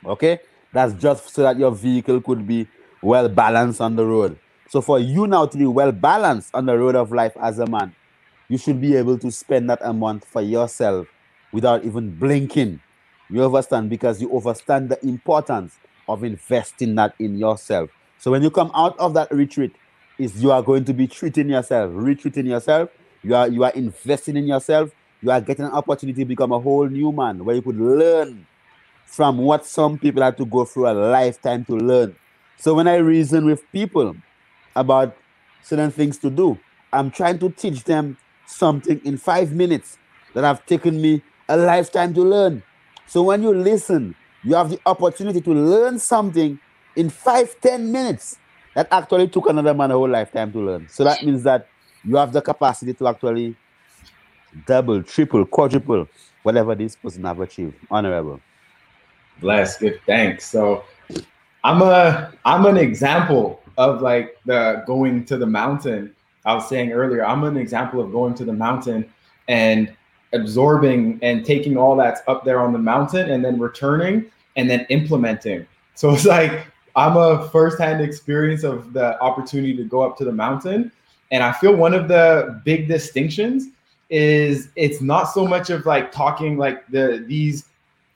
Okay, that's just so that your vehicle could be well balanced on the road. So for you now to be well balanced on the road of life as a man, you should be able to spend that amount for yourself without even blinking. You understand? Because you understand the importance of investing that in yourself. So when you come out of that retreat, is you are going to be treating yourself, retreating yourself. You are you are investing in yourself. You are getting an opportunity to become a whole new man where you could learn from what some people had to go through a lifetime to learn. So when I reason with people about certain things to do, I'm trying to teach them something in five minutes that have taken me a lifetime to learn. So when you listen, you have the opportunity to learn something in five, ten minutes that actually took another man a whole lifetime to learn. So that means that you have the capacity to actually double, triple, quadruple whatever this person have achieved. Honorable bless, give thanks. So I'm a I'm an example of like the going to the mountain. I was saying earlier, I'm an example of going to the mountain and absorbing and taking all that's up there on the mountain and then returning and then implementing. So it's like I'm a firsthand experience of the opportunity to go up to the mountain. And I feel one of the big distinctions is it's not so much of like talking like the these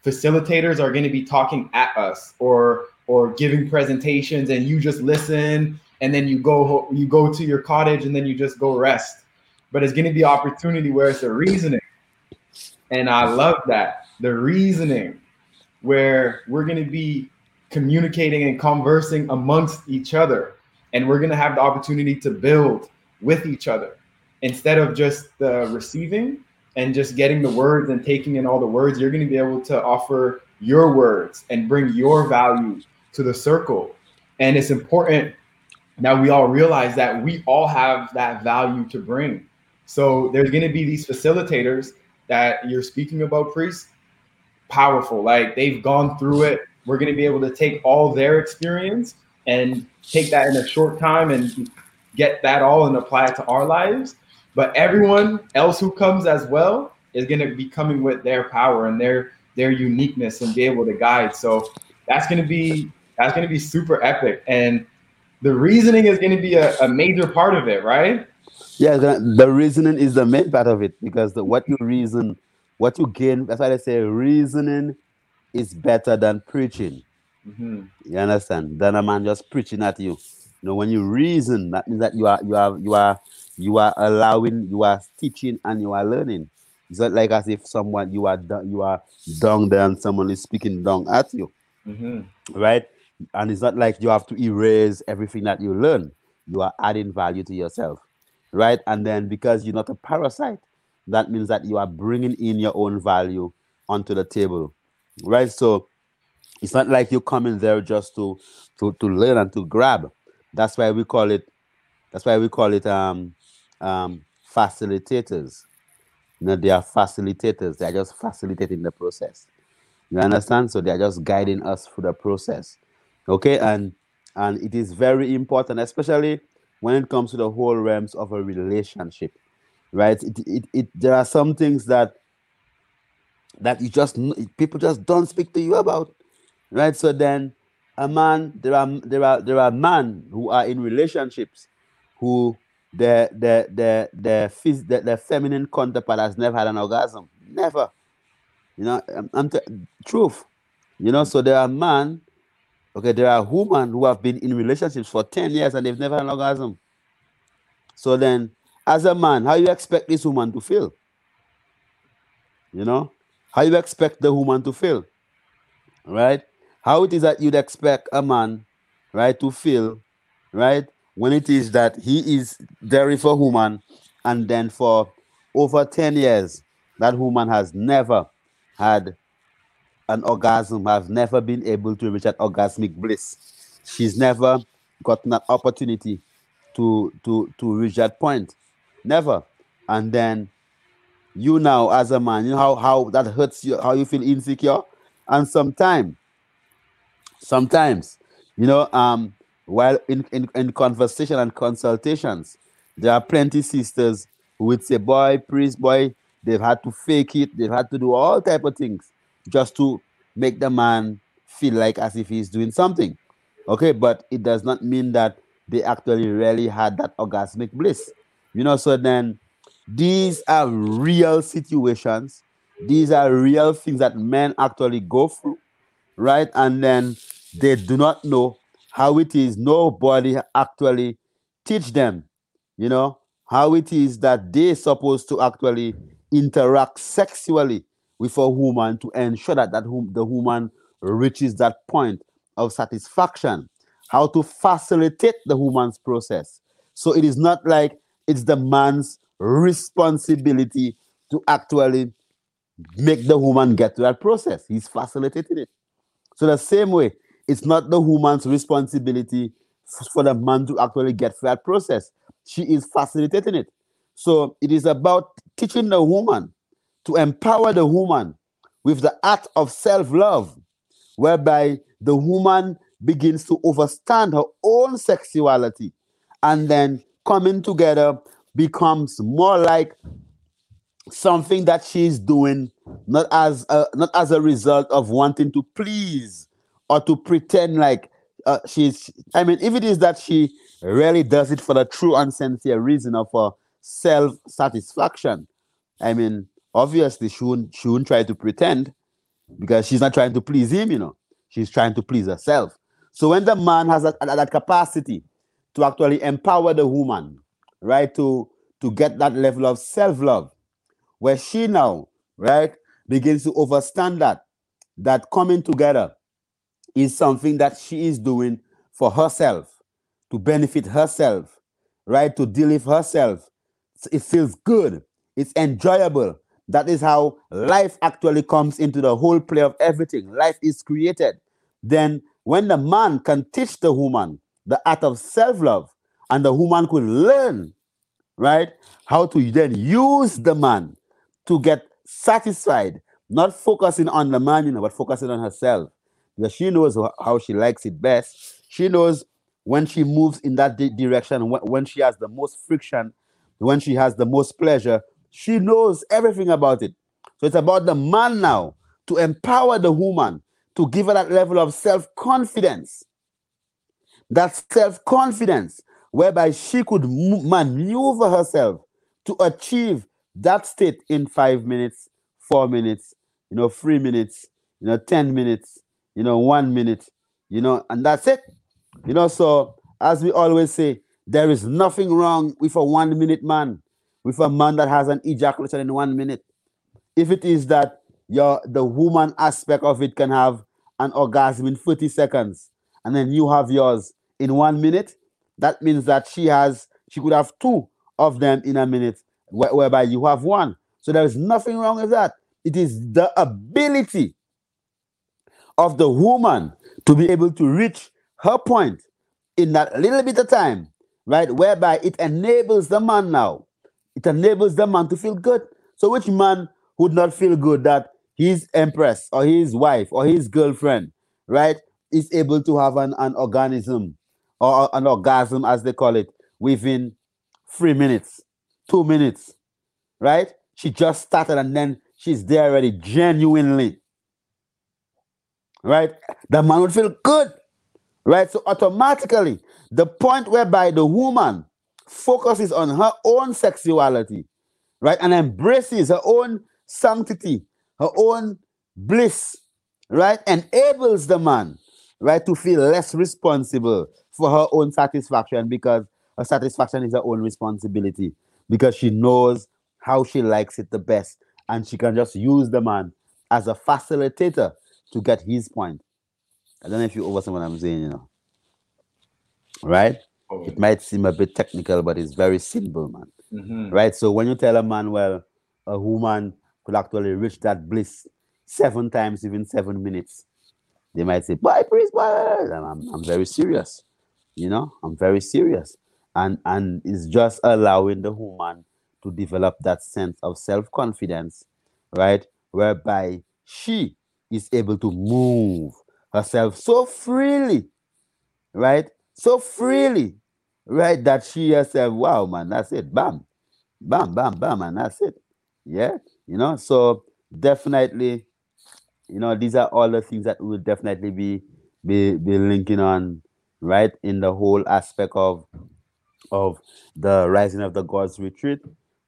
facilitators are going to be talking at us or or giving presentations and you just listen and then you go you go to your cottage and then you just go rest. But it's going to be opportunity where it's a reasoning, and I love that the reasoning where we're going to be communicating and conversing amongst each other, and we're going to have the opportunity to build with each other instead of just the receiving and just getting the words and taking in all the words. You're going to be able to offer your words and bring your value to the circle. And it's important that we all realize that we all have that value to bring. So there's going to be these facilitators that you're speaking about, priests, powerful. Like they've gone through it. We're going to be able to take all their experience and take that in a short time and get that all and apply it to our lives. But everyone else who comes as well is going to be coming with their power and their their uniqueness and be able to guide. So that's going to be that's going to be super epic. And the reasoning is going to be a, a major part of it, right? Yeah, the, the reasoning is the main part of it because the, what you reason, what you gain, that's why they say reasoning is better than preaching. Mm-hmm. You understand? Than a man just preaching at you. You know, when you reason, that means that you are you are you are you are allowing, you are teaching, and you are learning. It's not like as if someone you are you are down there and someone is speaking down at you, mm-hmm. right? And it's not like you have to erase everything that you learn. You are adding value to yourself, right? And then because you're not a parasite, that means that you are bringing in your own value onto the table, right? So it's not like you come in there just to to to learn and to grab. That's why we call it. That's why we call it um um facilitators you know, they are facilitators. They are just facilitating the process. You understand? So they are just guiding us through the process. Okay, and and it is very important, especially when it comes to the whole realms of a relationship, right? It, it, it there are some things that that you just people just don't speak to you about, right? So then a man, there are there are there are men who are in relationships who the the the the, phys- feminine counterpart has never had an orgasm. Never. You know, I'm, I'm t- truth. You know, so there are men, okay, there are women who have been in relationships for 10 years and they've never had an orgasm. So then, as a man, how you expect this woman to feel? You know, how you expect the woman to feel? Right? How it is that you'd expect a man, right, to feel, right, when it is that he is there for woman, and then for over 10 years, that woman has never had an orgasm, has never been able to reach that orgasmic bliss. She's never gotten that opportunity to to to reach that point. Never. And then you now as a man, you know how, how that hurts you, how you feel insecure. And sometimes, sometimes, you know, um, while in, in, in conversation and consultations, there are plenty sisters who would say, boy, priest, boy, they've had to fake it, they've had to do all type of things just to make the man feel like as if he's doing something. Okay, but it does not mean that they actually really had that orgasmic bliss. You know, so then these are real situations, these are real things that men actually go through, right? And then they do not know how it is nobody actually teach them, you know, how it is that they're supposed to actually interact sexually with a woman to ensure that, that the woman reaches that point of satisfaction, how to facilitate the woman's process. So it is not like it's the man's responsibility to actually make the woman get to that process. He's facilitating it. So the same way, it's not the woman's responsibility for the man to actually get through that process. She is facilitating it. So it is about teaching the woman to empower the woman with the art of self love, whereby the woman begins to understand her own sexuality and then coming together becomes more like something that she's doing not as a, not as a result of wanting to please or to pretend like uh, she's i mean if it is that she really does it for the true and sincere reason of her self-satisfaction i mean obviously she wouldn't, she wouldn't try to pretend because she's not trying to please him you know she's trying to please herself so when the man has that, that capacity to actually empower the woman, right? To to get that level of self-love, where she now, right, begins to understand that that coming together is something that she is doing for herself, to benefit herself, right? To with herself. It feels good. It's enjoyable. That is how life actually comes into the whole play of everything. Life is created. Then, when the man can teach the woman the art of self love, and the woman could learn, right, how to then use the man to get satisfied, not focusing on the man, you know, but focusing on herself. Because she knows how she likes it best. She knows when she moves in that direction, when she has the most friction, when she has the most pleasure, she knows everything about it. So it's about the man now to empower the woman, to give her that level of self confidence. That self confidence, whereby she could maneuver herself to achieve that state in five minutes, four minutes, you know, three minutes, you know, 10 minutes, you know, one minute, you know, and that's it. You know, so as we always say, there is nothing wrong with a one minute man, with a man that has an ejaculation in one minute. If it is that your the woman aspect of it can have an orgasm in 30 seconds, and then you have yours in one minute, that means that she has she could have two of them in a minute, wh- whereby you have one. So there is nothing wrong with that. It is the ability of the woman to be able to reach her point in that little bit of time, right? Whereby it enables the man now, it enables the man to feel good. So, which man would not feel good that his empress or his wife or his girlfriend, right, is able to have an, an organism or an orgasm, as they call it, within three minutes, two minutes, right? She just started and then she's there already, genuinely. Right? The man would feel good. Right? So automatically, the point whereby the woman focuses on her own sexuality, right, and embraces her own sanctity, her own bliss, right, enables the man, right, to feel less responsible for her own satisfaction because her satisfaction is her own responsibility because she knows how she likes it the best and she can just use the man as a facilitator to get his point. I don't know if you understand what I'm saying, you know. Right? Oh. It might seem a bit technical, but it's very simple, man. Mm-hmm. Right? So when you tell a man, well, a woman could actually reach that bliss seven times, even seven minutes, they might say, Boy, please, boy. I'm, I'm very serious. You know, I'm very serious. And and it's just allowing the woman to develop that sense of self-confidence, right? Whereby she is able to move herself so freely, right? So freely, right? That she herself, wow, man, that's it. Bam, bam, bam, bam, and that's it. Yeah, you know, so definitely, you know, these are all the things that will definitely be be be linking on, right? In the whole aspect of of the rising of the gods retreat,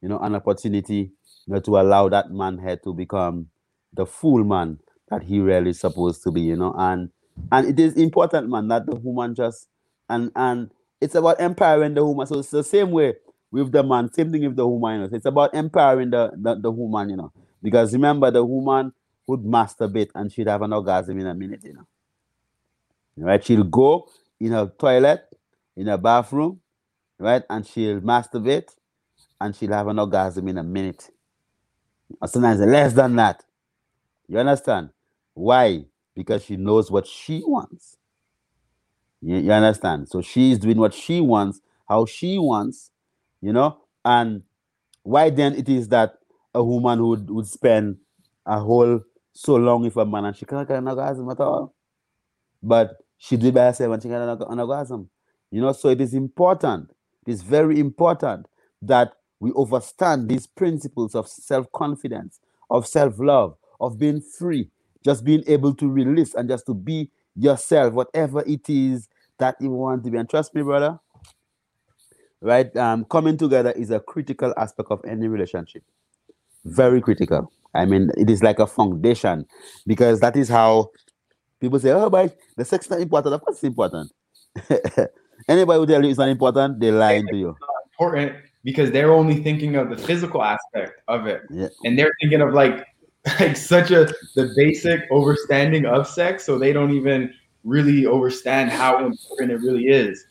you know, an opportunity you know, to allow that man head to become the full man that he really supposed to be, you know, and and it is important, man, that the woman just and and it's about empowering the woman. So it's the same way with the man, same thing with the woman, you know. it's about empowering the, the, the woman, you know. Because remember the woman would masturbate and she'd have an orgasm in a minute, you know. Right? She'll go in her toilet, in her bathroom, right? And she'll masturbate and she'll have an orgasm in a minute. Or sometimes less than that. You understand? Why? Because she knows what she wants. You, you understand? So she's doing what she wants, how she wants, you know? And why then it is that a woman would, would spend a whole so long with a man and she can't get an orgasm at all. But she did by herself and she got an orgasm. You know, so it is important. It is very important that we understand these principles of self-confidence, of self-love, of being free, just being able to release and just to be yourself, whatever it is that you want to be. And trust me, brother, right? Um, coming together is a critical aspect of any relationship. Very critical. I mean, it is like a foundation because that is how people say, oh, but the sex is not important. Of course, it's important. Anybody who tell you it's not important, they're lying to you. Important because they're only thinking of the physical aspect of it, Yeah. and they're thinking of like like such a the basic overstanding of sex, so they don't even really understand how important it really is.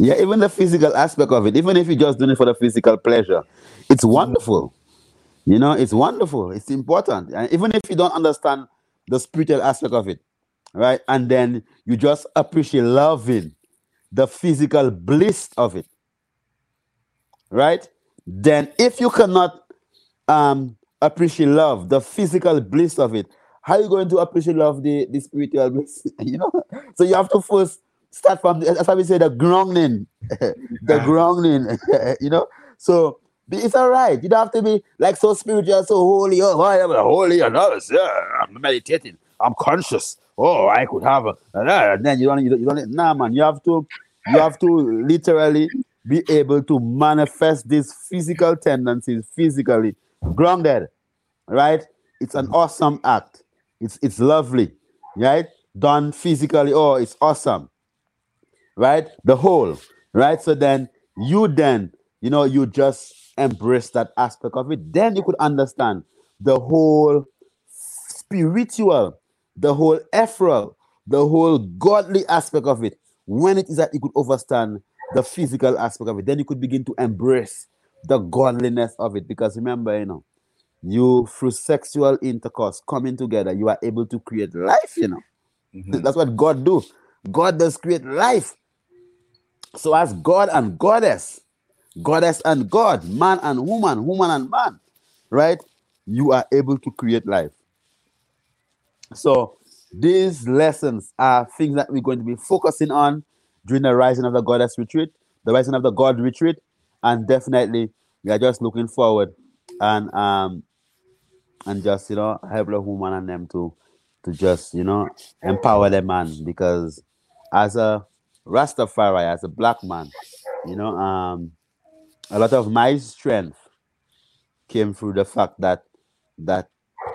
Yeah, even the physical aspect of it, even if you're just doing it for the physical pleasure, it's wonderful. You know, it's wonderful. It's important. And even if you don't understand the spiritual aspect of it, right? And then you just appreciate loving the physical bliss of it, right? Then if you cannot um appreciate love, the physical bliss of it, how are you going to appreciate love the, the spiritual bliss? you know? So you have to first start from the, that's how we say the grounding. the grounding, you know. So it's all right. You don't have to be like so spiritual, so holy. Oh, I am holy and all this. Yeah, I'm meditating. I'm conscious. Oh, I could have a uh, and then you don't you don't, you don't nah man. You have to you have to literally be able to manifest these physical tendencies physically grounded, right? It's an awesome act. It's it's lovely, right? Done physically. Oh, it's awesome right? The whole, right? So then you then, you know, you just embrace that aspect of it. Then you could understand the whole spiritual, the whole ethereal, the whole godly aspect of it. When it is that you could understand the physical aspect of it, then you could begin to embrace the godliness of it. Because remember, you know, you through sexual intercourse coming together, you are able to create life, you know. Mhm. That's what God do. God does create life. So as God and goddess, goddess and God, man and woman, woman and man, right? You are able to create life. So these lessons are things that we're going to be focusing on during the Rising of the Goddess retreat, the Rising of the God retreat, and definitely we are just looking forward and um and just you know help the woman and them to to just you know empower the man because as a Rastafari, as a black man, you know, um, a lot of my strength came through the fact that that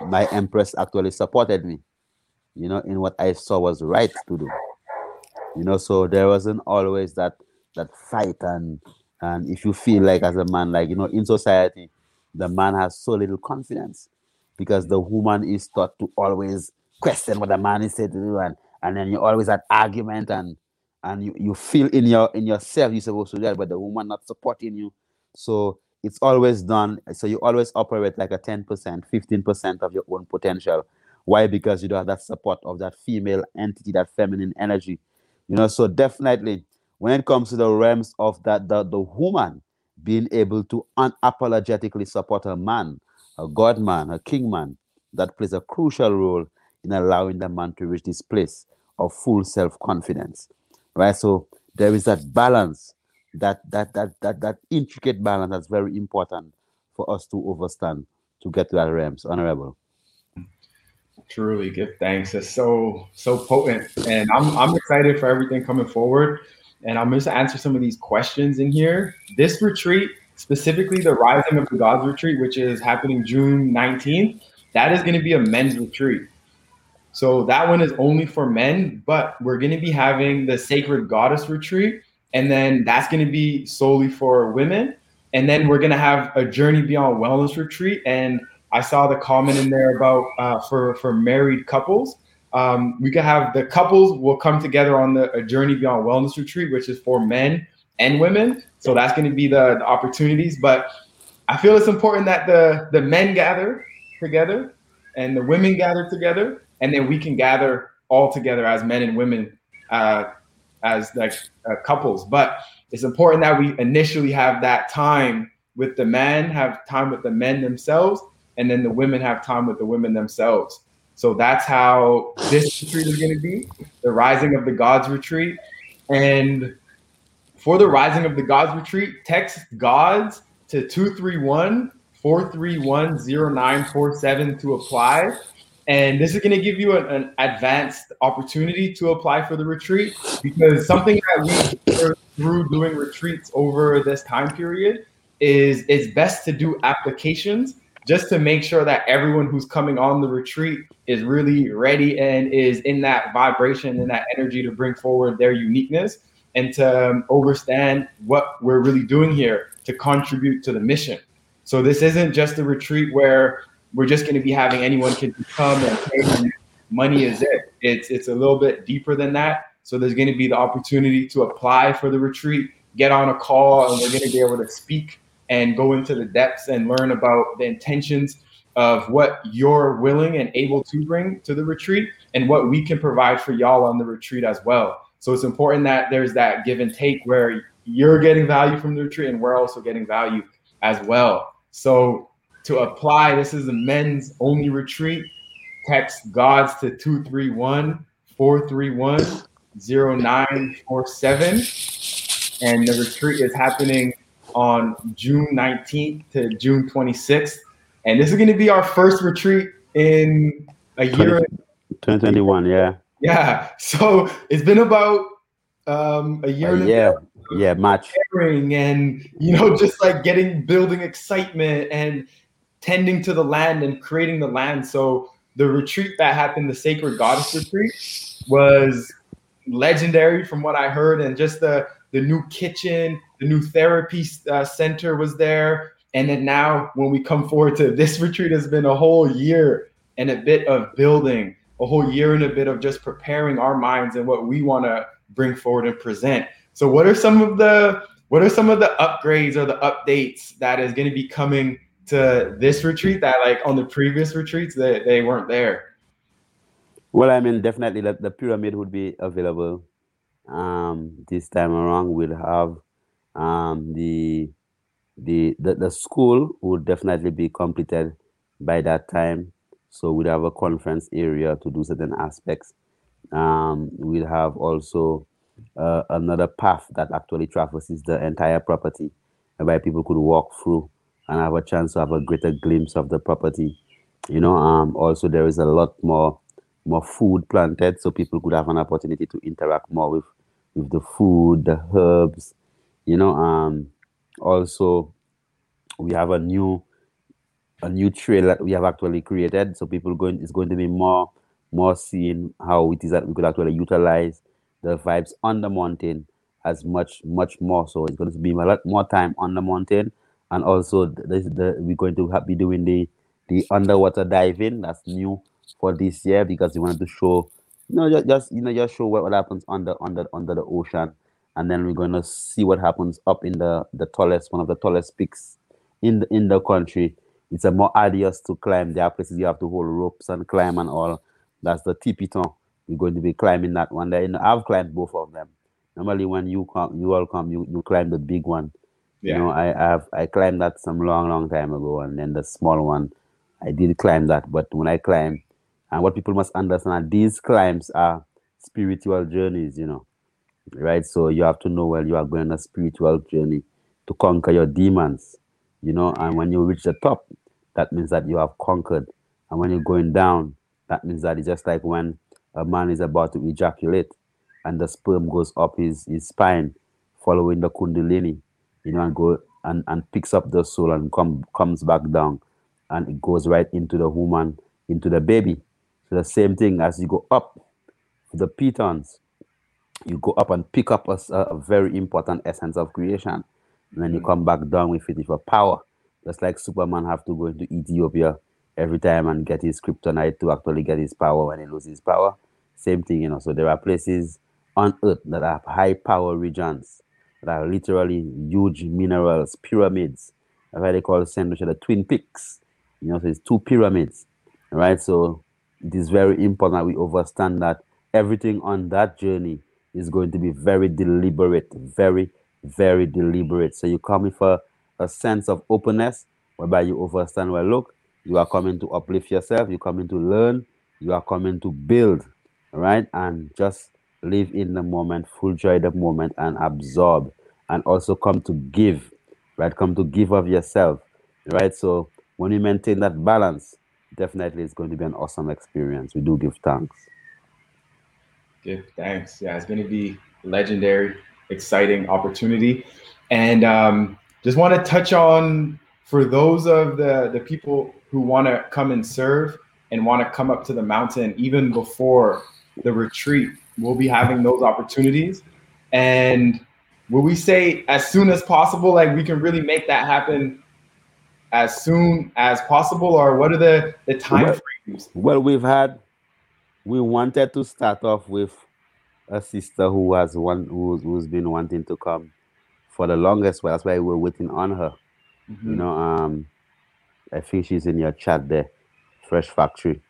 my empress actually supported me, you know, in what I saw was right to do. You know, so there wasn't always that that fight and and if you feel like as a man, like you know, in society, the man has so little confidence because the woman is taught to always question what the man is said to do and and then you always at argument and and you, you feel in your in yourself you're supposed to do that but the woman not supporting you. So it's always done so you always operate like a 10% 15% of your own potential. Why? Because you don't have that support of that female entity that feminine energy. You know so definitely when it comes to the realms of that the, the woman being able to unapologetically support a man a god man a king man that plays a crucial role in allowing the man to reach this place of full self-confidence right? So there is that balance that that that that that intricate balance that's very important for us to understand to get to that realms. Honorable. Truly give thanks. It's so so potent, and I'm I'm excited for everything coming forward. And I'm going to answer some of these questions in here. This retreat, specifically the Rising of the Gods retreat, which is happening June 19th, that is going to be a men's retreat. So that one is only for men, but we're going to be having the Sacred Goddess retreat, and then that's going to be solely for women. And then we're going to have a Journey Beyond Wellness retreat, and I saw the comment in there about uh, for for married couples. Um, we could have the couples will come together on the a Journey Beyond Wellness retreat, which is for men and women. So that's going to be the, the opportunities. But I feel it's important that the the men gather together and the women gather together, and then we can gather all together as men and women uh, as like uh, couples. But it's important that we initially have that time with the men, have time with the men themselves, and then the women have time with the women themselves. So that's how this retreat is going to be the Rising of the Gods retreat. And for the Rising of the Gods retreat, text GODS to 231 431 0947 to apply. And this is going to give you an, an, advanced opportunity to apply for the retreat because something that we through doing retreats over this time period is it's best to do applications just to make sure that everyone who's coming on the retreat is really ready and is in that vibration and that energy to bring forward their uniqueness. and to um, understand what we're really doing here to contribute to the mission. So this isn't just a retreat where we're just going to be having anyone can come and pay money is it. It's it's a little bit deeper than that. So there's going to be the opportunity to apply for the retreat, get on a call, and we're going to be able to speak and go into the depths and learn about the intentions of what you're willing and able to bring to the retreat and what we can provide for y'all on the retreat as well. So it's important that there's that give and take where you're getting value from the retreat and we're also getting value as well. So to apply, this is a men's only retreat. Text GODS to 231 431 0947. And the retreat is happening on June 19th to June 26th. And this is going to be our first retreat in a year. 2021, yeah. Yeah. So it's been about um, a year. Uh, yeah. Yeah, much. And, you know, just like getting, building excitement and tending to the land and creating the land. So the retreat that happened, the Sacred Goddess Retreat, was legendary from what I heard. And just the, the new kitchen, the new therapy uh, center was there. And then now, when we come forward to this retreat, has been a whole year and a bit of building, a whole year and a bit of just preparing our minds and what we want to bring forward and present. So, what are some of the what are some of the upgrades or the updates that is going to be coming to this retreat that, like, on the previous retreats, that they, weren't there? Well, I mean, definitely the, the pyramid would be available um, this time around. We'll have um, the the, the the school would definitely be completed by that time. So we'd have a conference area to do certain aspects. Um, we'll have also uh, another path that actually traverses the entire property, where people could walk through and have a chance to have a greater glimpse of the property. You know, um, also there is a lot more more food planted, so people could have an opportunity to interact more with with the food, the herbs. You know, um, also we have a new a new trail that we have actually created. So people going is going to be more more seeing how it is that we could actually utilize the vibes on the mountain as much much more. So it's going to be a lot more time on the mountain. And also this the we're going to have, be doing the the underwater diving. That's new for this year because we wanted to show you know just, just you know just show what, what happens under under under the ocean and then we're going to see what happens up in the the tallest one of the tallest peaks in the in the country. It's a more arduous to climb. There are places you have to hold ropes and climb and all. That's the tipiton you're going to be climbing that one. There and i've climbed both of them. Normally when you come you all come you, you climb the big one. Yeah. you know i have i climbed that some long long time ago and then the small one i did climb that. But when i climb and what people must understand these climbs are spiritual journeys you know right? So you have to know well you are going on a spiritual journey to conquer your demons, you know. And when you reach the top, that means that you have conquered. And when you're going down, that means that it's just like when a man is about to ejaculate and the sperm goes up his, his spine, following the kundalini, you know, and go and, and picks up the soul and come comes back down and it goes right into the woman, into the baby. So the same thing as you go up the pitons, you go up and pick up a, a very important essence of creation. And then you mm. come back down with it for power. Just like superman have to go into ethiopia every time and get his kryptonite to actually get his power when he loses power. Same thing you know. So there are places on earth that have high power regions that are literally huge minerals pyramids. That's why they call Saint the twin peaks. You know so it's two pyramids right? So it is very important that we understand that everything on that journey is going to be very deliberate, very, very deliberate. So you come with a, a sense of openness whereby you understand, well, look, you are coming to uplift yourself, you're coming to learn, you are coming to build, right? And just live in the moment, full joy the moment, and absorb, and also come to give, right? Come to give of yourself, right? So when you maintain that balance, definitely it's going to be an awesome experience. We do give thanks. Give thanks. Yeah, it's going to be legendary, exciting opportunity, and um, just want to touch on for those of the the people who want to come and serve and want to come up to the mountain even before the retreat. We'll be having those opportunities, And will we say as soon as possible, like we can really make that happen as soon as possible, or what are the the time frames? well, we've had we wanted to start off with a sister who has one who's, who's been wanting to come for the longest while. That's why we're waiting on her. You Mhm. know, um, I think she's in your chat there, Fresh Factory.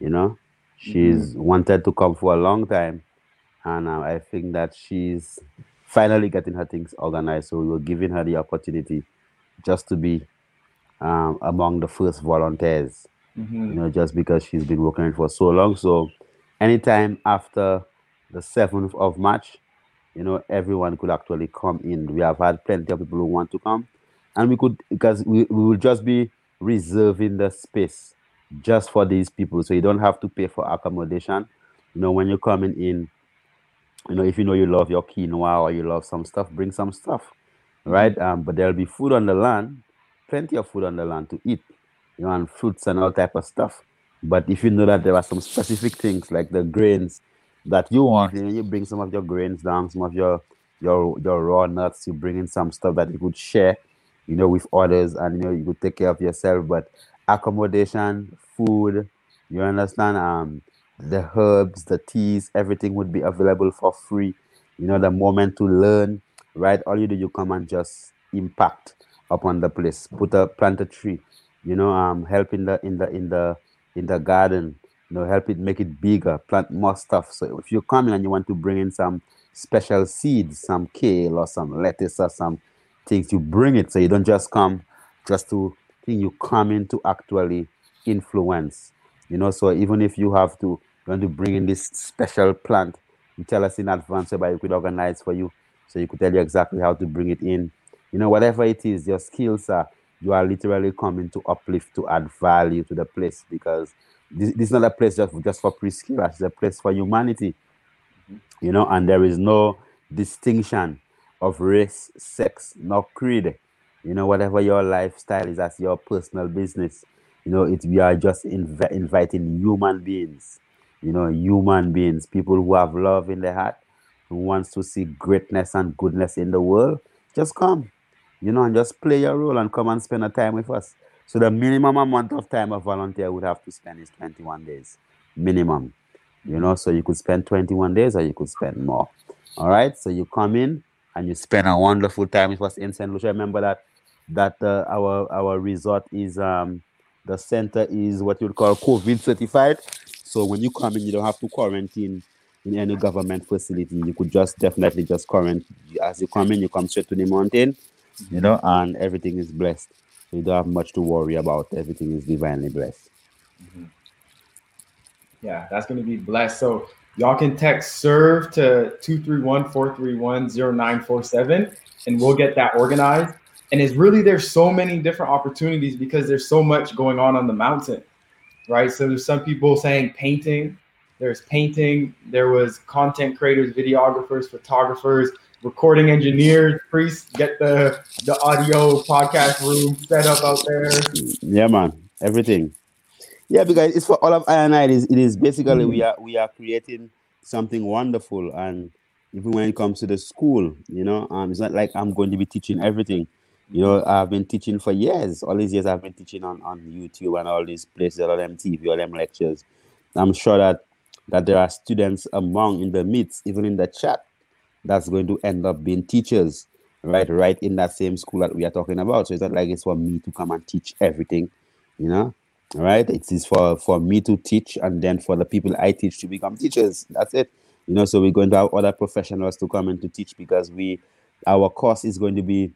You know, she's wanted to come for a long time, and uh, I think that she's finally getting her things organized. So we're giving her the opportunity just to be um, among the first volunteers you Mhm. know, just because she's been working it for so long. So anytime after the 7th of March, you know, everyone could actually come in. We have had plenty of people who want to come, and we could because we, we will just be reserving the space just for these people. So you don't have to pay for accommodation. You know, when you're coming in, you know, if you know you love your quinoa or you love some stuff, bring some stuff, right? Um, but there'll be food on the land, plenty of food on the land to eat, you and fruits and all type of stuff. But if you know that there are some specific things like the grains that you want, you know, you bring some of your grains down, some of your your your raw nuts, you bring in some stuff that you could share, you know, with others, and you know you could take care of yourself. But accommodation, food, you understand, um, the herbs, the teas, everything would be available for free. You know, the moment to learn, right? All you do, you come and just impact upon the place. Put a plant a tree, you know, um, help in the in the in the in the garden, you know, help it make it bigger, plant more stuff. So if you come in and you want to bring in some special seeds, some kale or some lettuce or some things, you bring it. So you don't just come just to think you come in to actually influence. You know, so even if you have to you want to bring in this special plant, you tell us in advance whereby you could organize for you. So you could tell you exactly how to bring it in. You know, whatever it is, your skills are you are literally coming to uplift, to add value to the place because this, this is not a place just, just for Priest Kailash, it's a place for humanity you know, and there is no distinction of race, sex, nor creed. You know, whatever your lifestyle is, that's your personal business. You know, it we are just inv- inviting human beings. You know, human beings, people who have love in their heart, who wants to see greatness and goodness in the world. Just come, you know, and just play your role and come and spend a time with us. So the minimum amount of time a volunteer would have to spend is 21 days, minimum. You know so you could spend 21 days or you could spend more. All right so you come in and you spend a wonderful time with us in st lucia. Remember that that uh, our our resort is um the center is what you would call covid certified. So when you come in you don't have to quarantine in any government facility. You could just definitely just quarantine. As you come in you come straight to the mountain you know and everything is blessed. You don't have much to worry about. Everything is divinely blessed. Mm-hmm. Yeah, that's going to be blessed. So y'all can text serve to 231-431-0947 and we'll get that organized. And it's really there's so many different opportunities because there's so much going on on the mountain, right? So there's some people saying painting, there's painting, there was content creators, videographers, photographers, recording engineers, priests, get the the audio podcast room set up out there. Yeah, man. Everything. Yeah, because it's for all of I and I. It is, it is basically we are we are creating something wonderful, and even when it comes to the school, you know, um, it's not like I'm going to be teaching everything. You know, I've been teaching for years. All these years, I've been teaching on on YouTube and all these places, all them TV, all them lectures. I'm sure that that there are students among in the midst, even in the chat, that's going to end up being teachers, right? Right in that same school that we are talking about. So it's not like it's for me to come and teach everything, you know. Right? It is for for me to teach, and then for the people I teach to become teachers. That's it, you know. So we're going to have other professionals to come in to teach because we, our course is going to be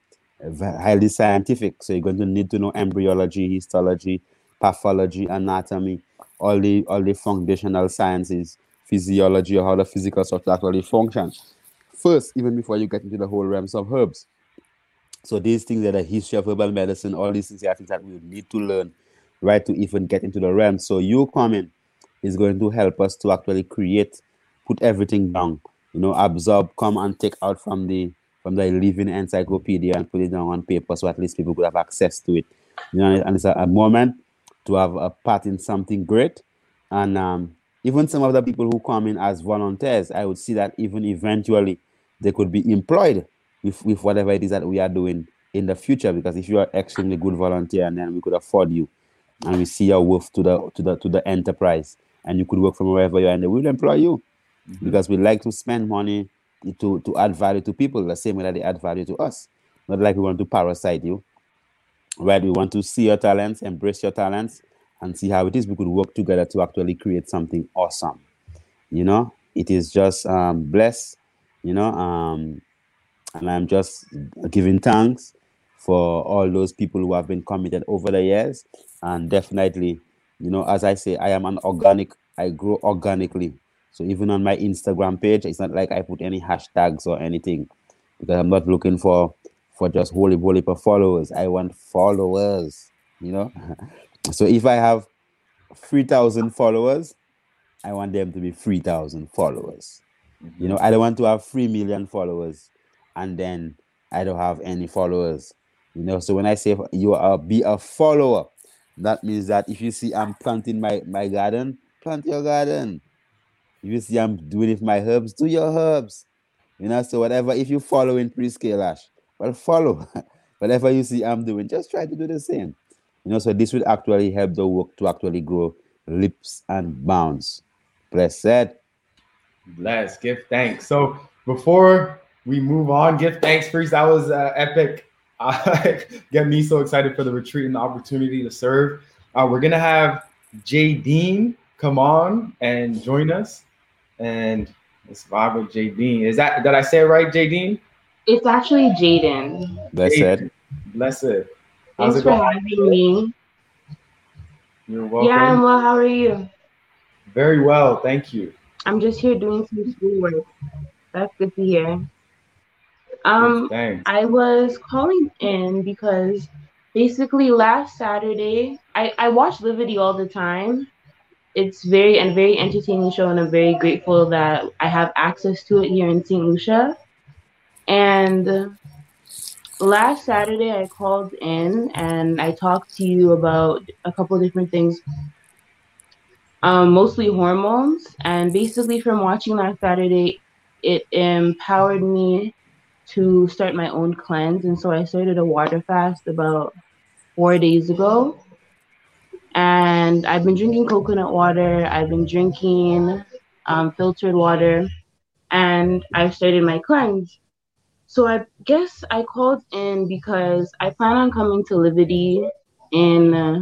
highly scientific. So you're going to need to know embryology, histology, pathology, anatomy, all the all the foundational sciences, physiology, or how the physical structure actually functions. First, even before you get into the whole realms of herbs. So these things that are the history of herbal medicine, all these things are things that we need to learn, right, to even get into the realm. So you coming is going to help us to actually create, put everything down, you know, absorb, come and take out from the from the living encyclopedia and put it down on paper so at least people could have access to it. You know, and it's a, a moment to have a part in something great. And um, even some of the people who come in as volunteers, I would see that even eventually they could be employed with, with whatever it is that we are doing in the future. Because if you are extremely good volunteer and then we could afford you and we see your worth to the to the to the enterprise and you could work from wherever you are and they will employ you. Mm-hmm. Because we like to spend money to, to add value to people the same way that they add value to us. Not like we want to parasite you. Right? We want to see your talents, embrace your talents, and see how it is we could work together to actually create something awesome. You know, it is just um, blessed, you know, um, and I'm just giving thanks for all those people who have been committed over the years. And definitely, you know, as I say, I am an organic, I grow organically. So even on my Instagram page, it's not like I put any hashtags or anything because I'm not looking for for just holy holy followers. I want followers, you know. So if I have 3,000 followers, I want them to be 3,000 followers. Mm-hmm. You know, I don't want to have 3 million followers and then I don't have any followers. You know, so when I say you are be a follower, that means that if you see I'm planting my, my garden, plant your garden. If you see I'm doing it with my herbs, do your herbs. You know, so whatever, if you follow in Priest Kailash, well, follow. whatever you see I'm doing, just try to do the same. You know, so this will actually help the work to actually grow leaps and bounds. Blessed. Bless. Give thanks. So before we move on, give thanks first. That was uh, epic. Uh, get me so excited for the retreat and the opportunity to serve. Uh, we're gonna have Jay Dean come on and join us, and let's vibe with Jay Dean. Is that did I say it right, Jay Dean? It's actually Jaden. Blessed. Blessed. How's Thanks for having me. You're welcome. Yeah, I'm well. How are you? Very well, thank you. I'm just here doing some schoolwork. That's good to hear. Um, Thanks. I was calling in because basically last Saturday, I, I watch Livity all the time. It's very and very entertaining show, and I'm very grateful that I have access to it here in St. Lucia. And last Saturday I called in and I talked to you about a couple different things, um, mostly hormones. And basically, from watching last Saturday, it empowered me to start my own cleanse. And so I started a water fast about four days ago. And I've been drinking coconut water, I've been drinking um, filtered water, and I've started my cleanse. So I guess I called in because I plan on coming to Livity in uh,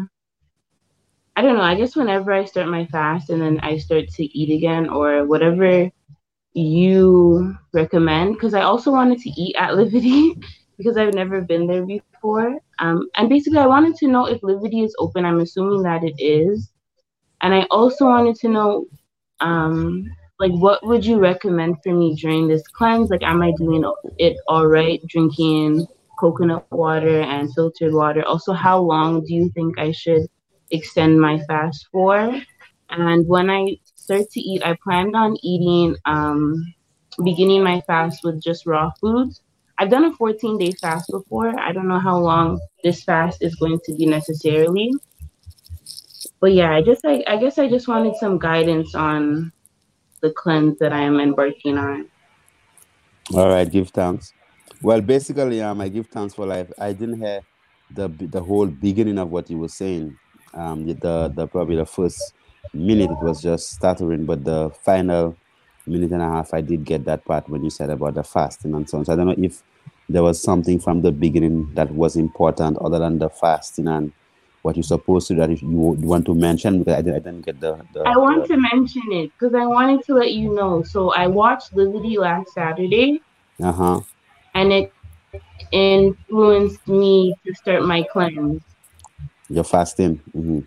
I don't know, I guess whenever I start my fast and then I start to eat again or whatever you recommend because I also wanted to eat at Livity because I've never been there before. Um, and basically, I wanted to know if Livity is open. I'm assuming that it is. And I also wanted to know um, like what would you recommend for me during this cleanse? Like am i doing it all right? Drinking coconut water and filtered water. Also how long do you think i should extend my fast for? And when i start to eat i planned on eating um beginning my fast with just raw foods. I've done a 14 day fast before. I don't know how long this fast is going to be necessarily. But yeah i just I, I guess i just wanted some guidance on the cleanse that I am embarking on. All right, give thanks. Well, basically, um, I give thanks for life. I didn't hear the the whole beginning of what you were saying. Um, the the probably the first minute it was just stuttering, but the final minute and a half I did get that part when you said about the fasting and so on. So I don't know if there was something from the beginning that was important other than the fasting and what you're supposed to that you, you want to mention because I didn't, I didn't get the, the I want the... to mention it because I wanted to let you know. So I watched Livity last Saturday. Uh-huh. And it influenced me to start my cleanse. You're fasting. Mm-hmm.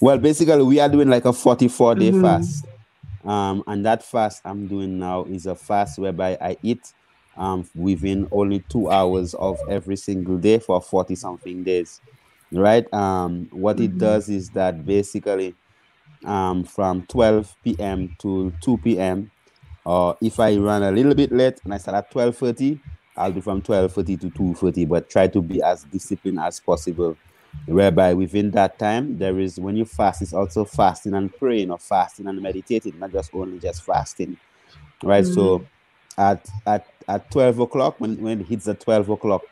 Well, basically, we are doing like a 44 day mm-hmm. fast. Um, and that fast I'm doing now is a fast whereby I eat um, within only two hours of every single day for 40 something days right? Um, what mm-hmm. it does is that basically um, from 12 p.m. to 2 p.m. or if I run a little bit late and I start at 12:30, I'll do from 12:30 to 2:30, but try to be as disciplined as possible. Whereby within that time, there is when you fast, it's also fasting and praying or fasting and meditating, not just only just fasting, right? Mm-hmm. So at at at 12 o'clock when, when it hits at 12 o'clock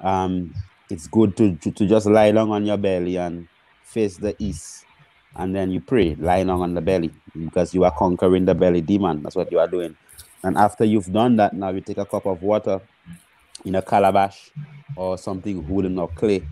um it's good to, to to just lie down on your belly and face the east. And then you pray lying down on the belly because you are conquering the belly demon that's what you are doing. And after you've done that now you take a cup of water in a calabash or something wooden or clay.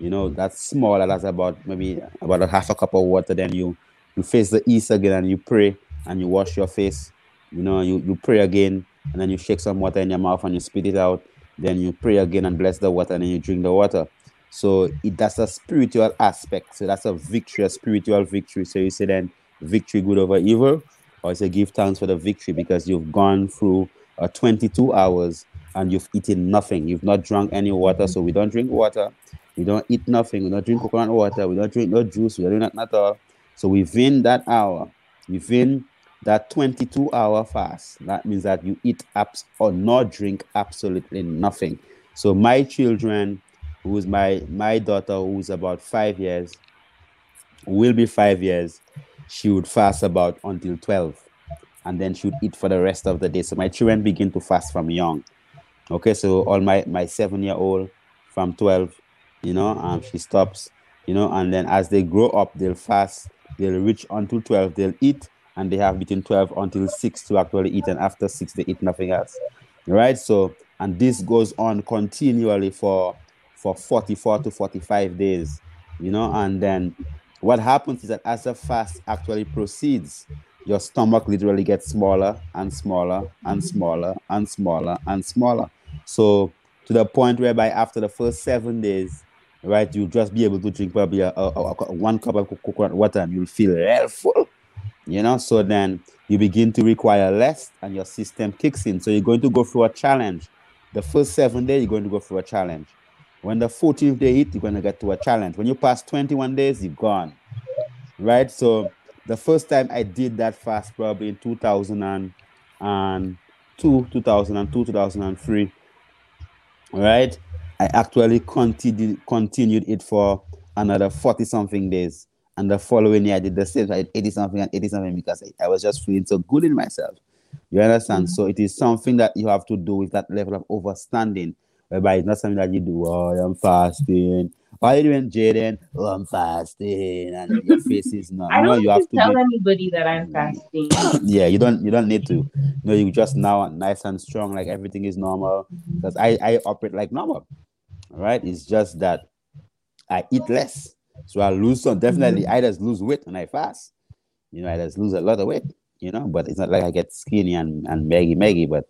You know that's smaller that's about maybe about a half a cup of water. Then you you face the east again and you pray and you wash your face. You know you, you pray again and then you shake some water in your mouth and you spit it out then you pray again and bless the water and then you drink the water. So it that's a spiritual aspect. So that's a victory a spiritual victory. So you say then victory good over evil or say give thanks for the victory because you've gone through uh, 22 hours and you've eaten nothing. You've not drunk any water. So we don't drink water. We don't eat nothing. We don't drink coconut water. We don't drink no juice. We don't drink nothing at all. So within that hour within that 22 hour fast, that means that you eat apps or not drink absolutely nothing. So my children, who's my my daughter who's about five years, will be five years, she would fast about until 12 and then she would eat for the rest of the day. So my children begin to fast from young. Okay, so all my my seven year old from 12, you know, um, she stops, you know, and then as they grow up, they'll fast, they'll reach until 12, they'll eat and they have between 12 until 6 to actually eat and after 6 they eat nothing else. Right so and this goes on continually for for 44 to 45 days you know and then what happens is that as the fast actually proceeds your stomach literally gets smaller and smaller and smaller and smaller and smaller. So to the point whereby after the first seven days right you'll just be able to drink probably a, a, a, one cup of coconut water and you'll feel real full you know? So then you begin to require less and your system kicks in. So you're going to go through a challenge. The first seven days you're going to go through a challenge. When the 14th day hit you're going to get to a challenge. When you pass 21 days you're gone. Right? So the first time i did that fast probably in 2002 2002 2003 right? I actually continued continued it for another 40 something days and the following year, I did the same. I did 80 something and 80 something because I, I was just feeling so good in myself. You understand? Mm-hmm. So it is something that you have to do with that level of overstanding, whereby it's not something that you do, oh, I'm fasting. Why are you doing, Jaden? Oh, I'm fasting, and your face is not. I don't you have to tell be... anybody that I'm fasting. yeah, you don't. You don't need to. Know, you just now nice and strong, like everything is normal. Because I I operate like normal, right? It's just that I eat less. So I lose some. Definitely, mm-hmm. I just lose weight when I fast. You know, I just lose a lot of weight. You know, but it's not like I get skinny and and maggy maggy. But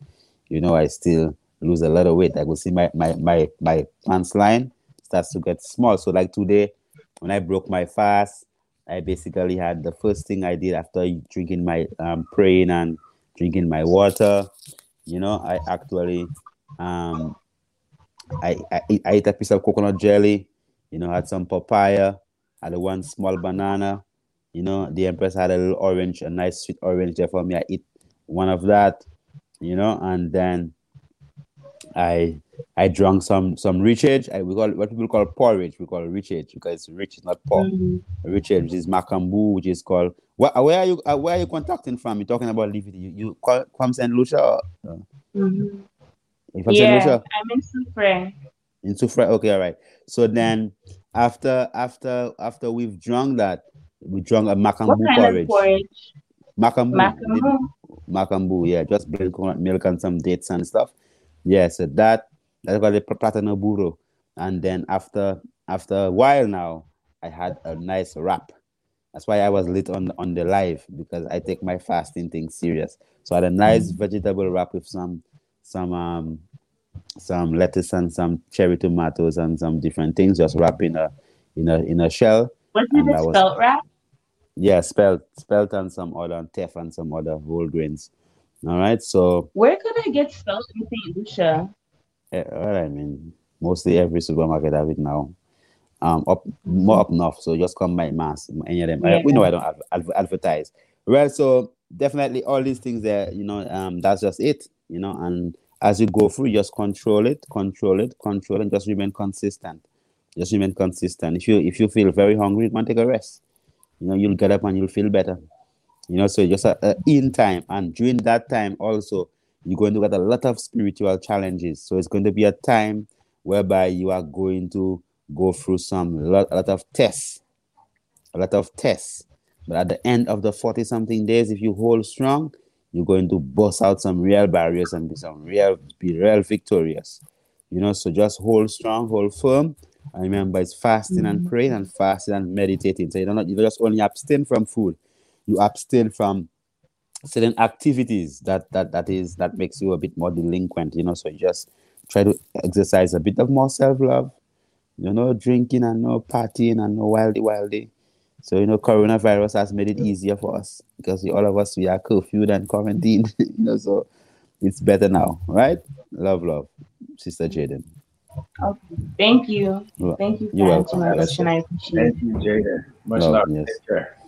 you know, I still lose a lot of weight. I could see my my my my pants line starts to get small. So like today, when I broke my fast, I basically had the first thing I did after drinking my um, praying and drinking my water. You know, I actually um I, I I ate a piece of coconut jelly you know, had some papaya, had one small banana. You know, the Empress had a little orange, a nice sweet orange there for me. I eat one of that, you know, and then I I drank some some richage. I, we call what people call porridge. We call richage because rich is not poor. Mm-hmm. Richage, is macambu, which is called. What, where are you? Uh, where are you contacting from? You talking about Livity? You, you call from Saint Lucia? Or, uh, mm-hmm. yeah, I'm in Soufrière. In Soufrière, okay, all right. So then after after after we've drunk that, we drunk a macambu porridge. Of porridge. Macambu. Macambu. Macambu, yeah, just coconut milk and some dates and stuff. Yeah, so that that's called the platano burro. And then after after a while now, I had a nice wrap. That's why I was lit on on the live because I take my fasting thing serious. So I had a nice mm. vegetable wrap with some some um some lettuce and some cherry tomatoes and some different things, just wrapped in a in a in a shell. Was it a spelt wrap? Yeah, spelt spelt and some other and teff and some other whole grains. All right, so where could I get spelt in Saint Lucia? Yeah, well, I mean, mostly every supermarket have it now. Um, up more up north, so just come by mass. Any of them, yeah. I, we know I don't have advertise. Well, so definitely all these things there, you know, um, that's just it, you know, and as you go through, just control it, control it, control and just remain consistent. Just remain consistent. If you if you feel very hungry, you to take a rest. You know, you'll get up and you'll feel better. You know, so just a in time, and during that time also, you're going to get a lot of spiritual challenges. So it's going to be a time whereby you are going to go through some lot, a lot of tests, a lot of tests. But at the end of the 40 something days, if you hold strong, you're going to bust out some real barriers and be some real, be real victorious. You know, so just hold strong, hold firm. I remember it's fasting mm-hmm. and praying and fasting and meditating. So you don't, you just only abstain from food. You abstain from certain activities that that that is that makes you a bit more delinquent, you know. So you just try to exercise a bit of more self-love, you know, drinking and no partying and no wildy wildy. So you know, coronavirus has made it easier for us because all of us we are curfewed and quarantined, you know, so it's better now, right? Love, love, Sister Jaden. Okay. Thank you. Thank you for answering my question. I appreciate it. Thank you, Jaden. Much love. love. Yes. Take care.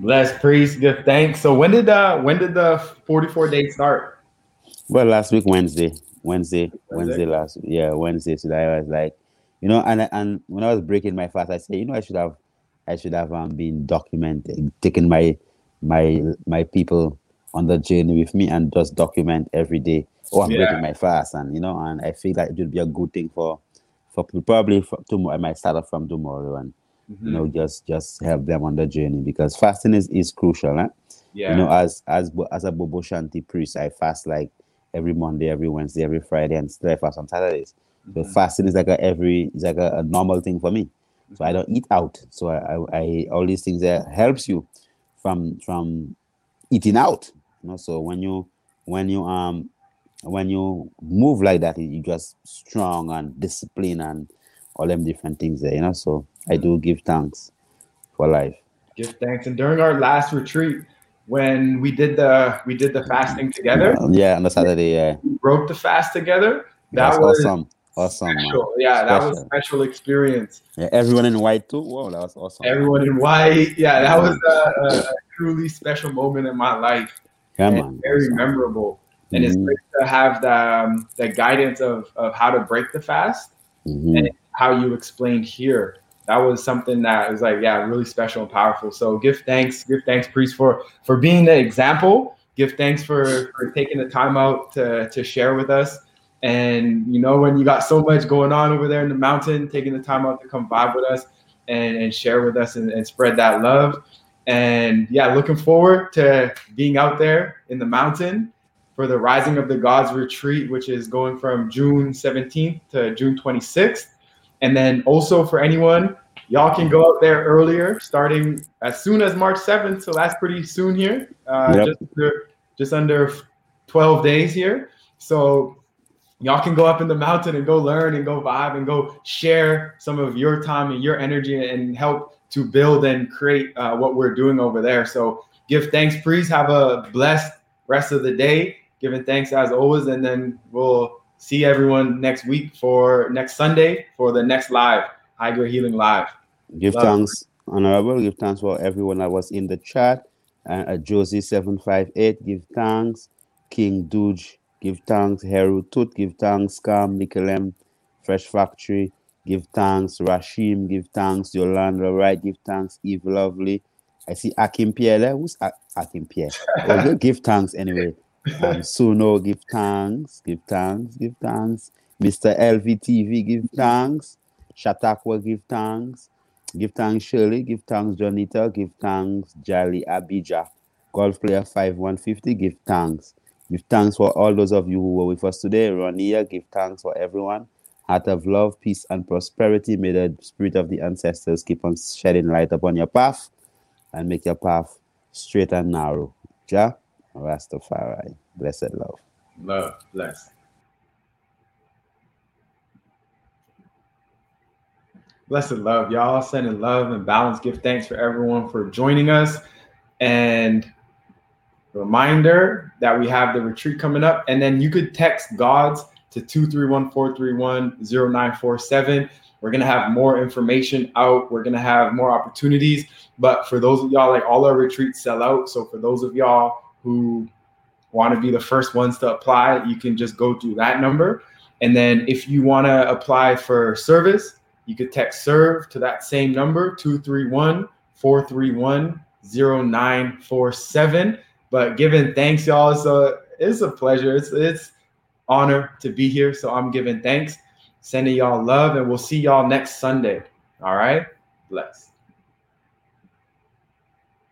Bless priest, give thanks. So when did uh when did the 44 days start? Well, last week Wednesday. Wednesday, Wednesday, Wednesday last yeah, Wednesday. So I was like, you know, and and when I was breaking my fast, I said, you know, I should have I should have um, been documenting, taking my my my people on the journey with me and just document every day. Oh, I'm yeah. breaking my fast, and you know, and I feel like it would be a good thing for for probably for tomorrow. I might start off from tomorrow and mm-hmm. you know just just help them on the journey because fasting is is crucial right? yeah you know as as as a bobo shanti priest i fast like every monday every wednesday every friday and still i fast on saturdays. So fasting is like a every is like a, a normal thing for me so i don't eat out so I, I, I all these things that helps you from from eating out you know so when you when you um when you move like that you just strong and disciplined and all them different things there, you know. So I do give thanks for life. Give thanks. And during our last retreat, when we did the we did the fasting together. yeah, on the Saturday, yeah. We broke the fast together. That That's was awesome. Awesome. Special. Yeah, special. that was a special experience. Yeah, everyone in white too. Whoa, that was awesome. Everyone in white. Yeah, that was a, a truly special moment in my life. Come on. Very awesome. memorable. And mm-hmm. it's great to have the um, the guidance of of how to break the fast. Mm-hmm. And how you explained here. That was something that was like, yeah, really special and powerful. So give thanks, give thanks, priest, for for being the example. Give thanks for for taking the time out to to share with us. And you know, when you got so much going on over there in the mountain, taking the time out to come vibe with us and, and share with us and, and spread that love. And yeah, looking forward to being out there in the mountain for the Rising of the Gods retreat, which is going from June 17th to June 26th. And then also for anyone, y'all can go out there earlier, starting as soon as March 7th. So that's pretty soon here, uh, yep. just, under, just under 12 days here. So y'all can go up in the mountain and go learn and go vibe and go share some of your time and your energy and help to build and create uh, what we're doing over there. So give thanks, please. Have a blessed rest of the day. Giving thanks as always, and then we'll see everyone next week for next Sunday for the next live, Grade Healing Live. Give Love. thanks, Honorable. Give thanks for everyone that was in the chat. Uh, uh, Josie758, give thanks. King Duge, give thanks. Heru Tut, give thanks. Scam, Nicolem, Fresh Factory, give thanks. Rashim, give thanks. Yolanda Right, give thanks. Eve Lovely. I see Akeem Pierre. Who's Akeem Pierre? well, give thanks anyway. Um, Suno, give thanks, give thanks, give thanks. Mr. LVTV, give thanks. Shatakwa, give thanks. Give thanks, Shirley. Give thanks, Jonita. Give thanks, Jali Abija. Golf player 5150, give thanks. Give thanks for all those of you who were with us today. Ronia, give thanks for everyone. Heart of love, peace, and prosperity. May the spirit of the ancestors keep on shedding light upon your path and make your path straight and narrow. Ja? Rastafari. Blessed love. Love. Bless. Blessed love, y'all. Sending love and balance. Give thanks for everyone for joining us. And reminder that we have the retreat coming up. And then you could text Gods to 231 431 0947. We're to have more information out. We're to have more opportunities. But for those of y'all, like all our retreats sell out. So for those of y'all who want to be the first ones to apply, you can just go to that number. And then if you want to apply for service, you could text serve to that same number 231 431 0947. But giving thanks, y'all, a it's a pleasure. It's it's honor to be here. So I'm giving thanks, sending y'all love, and we'll see y'all next Sunday. All right, bless.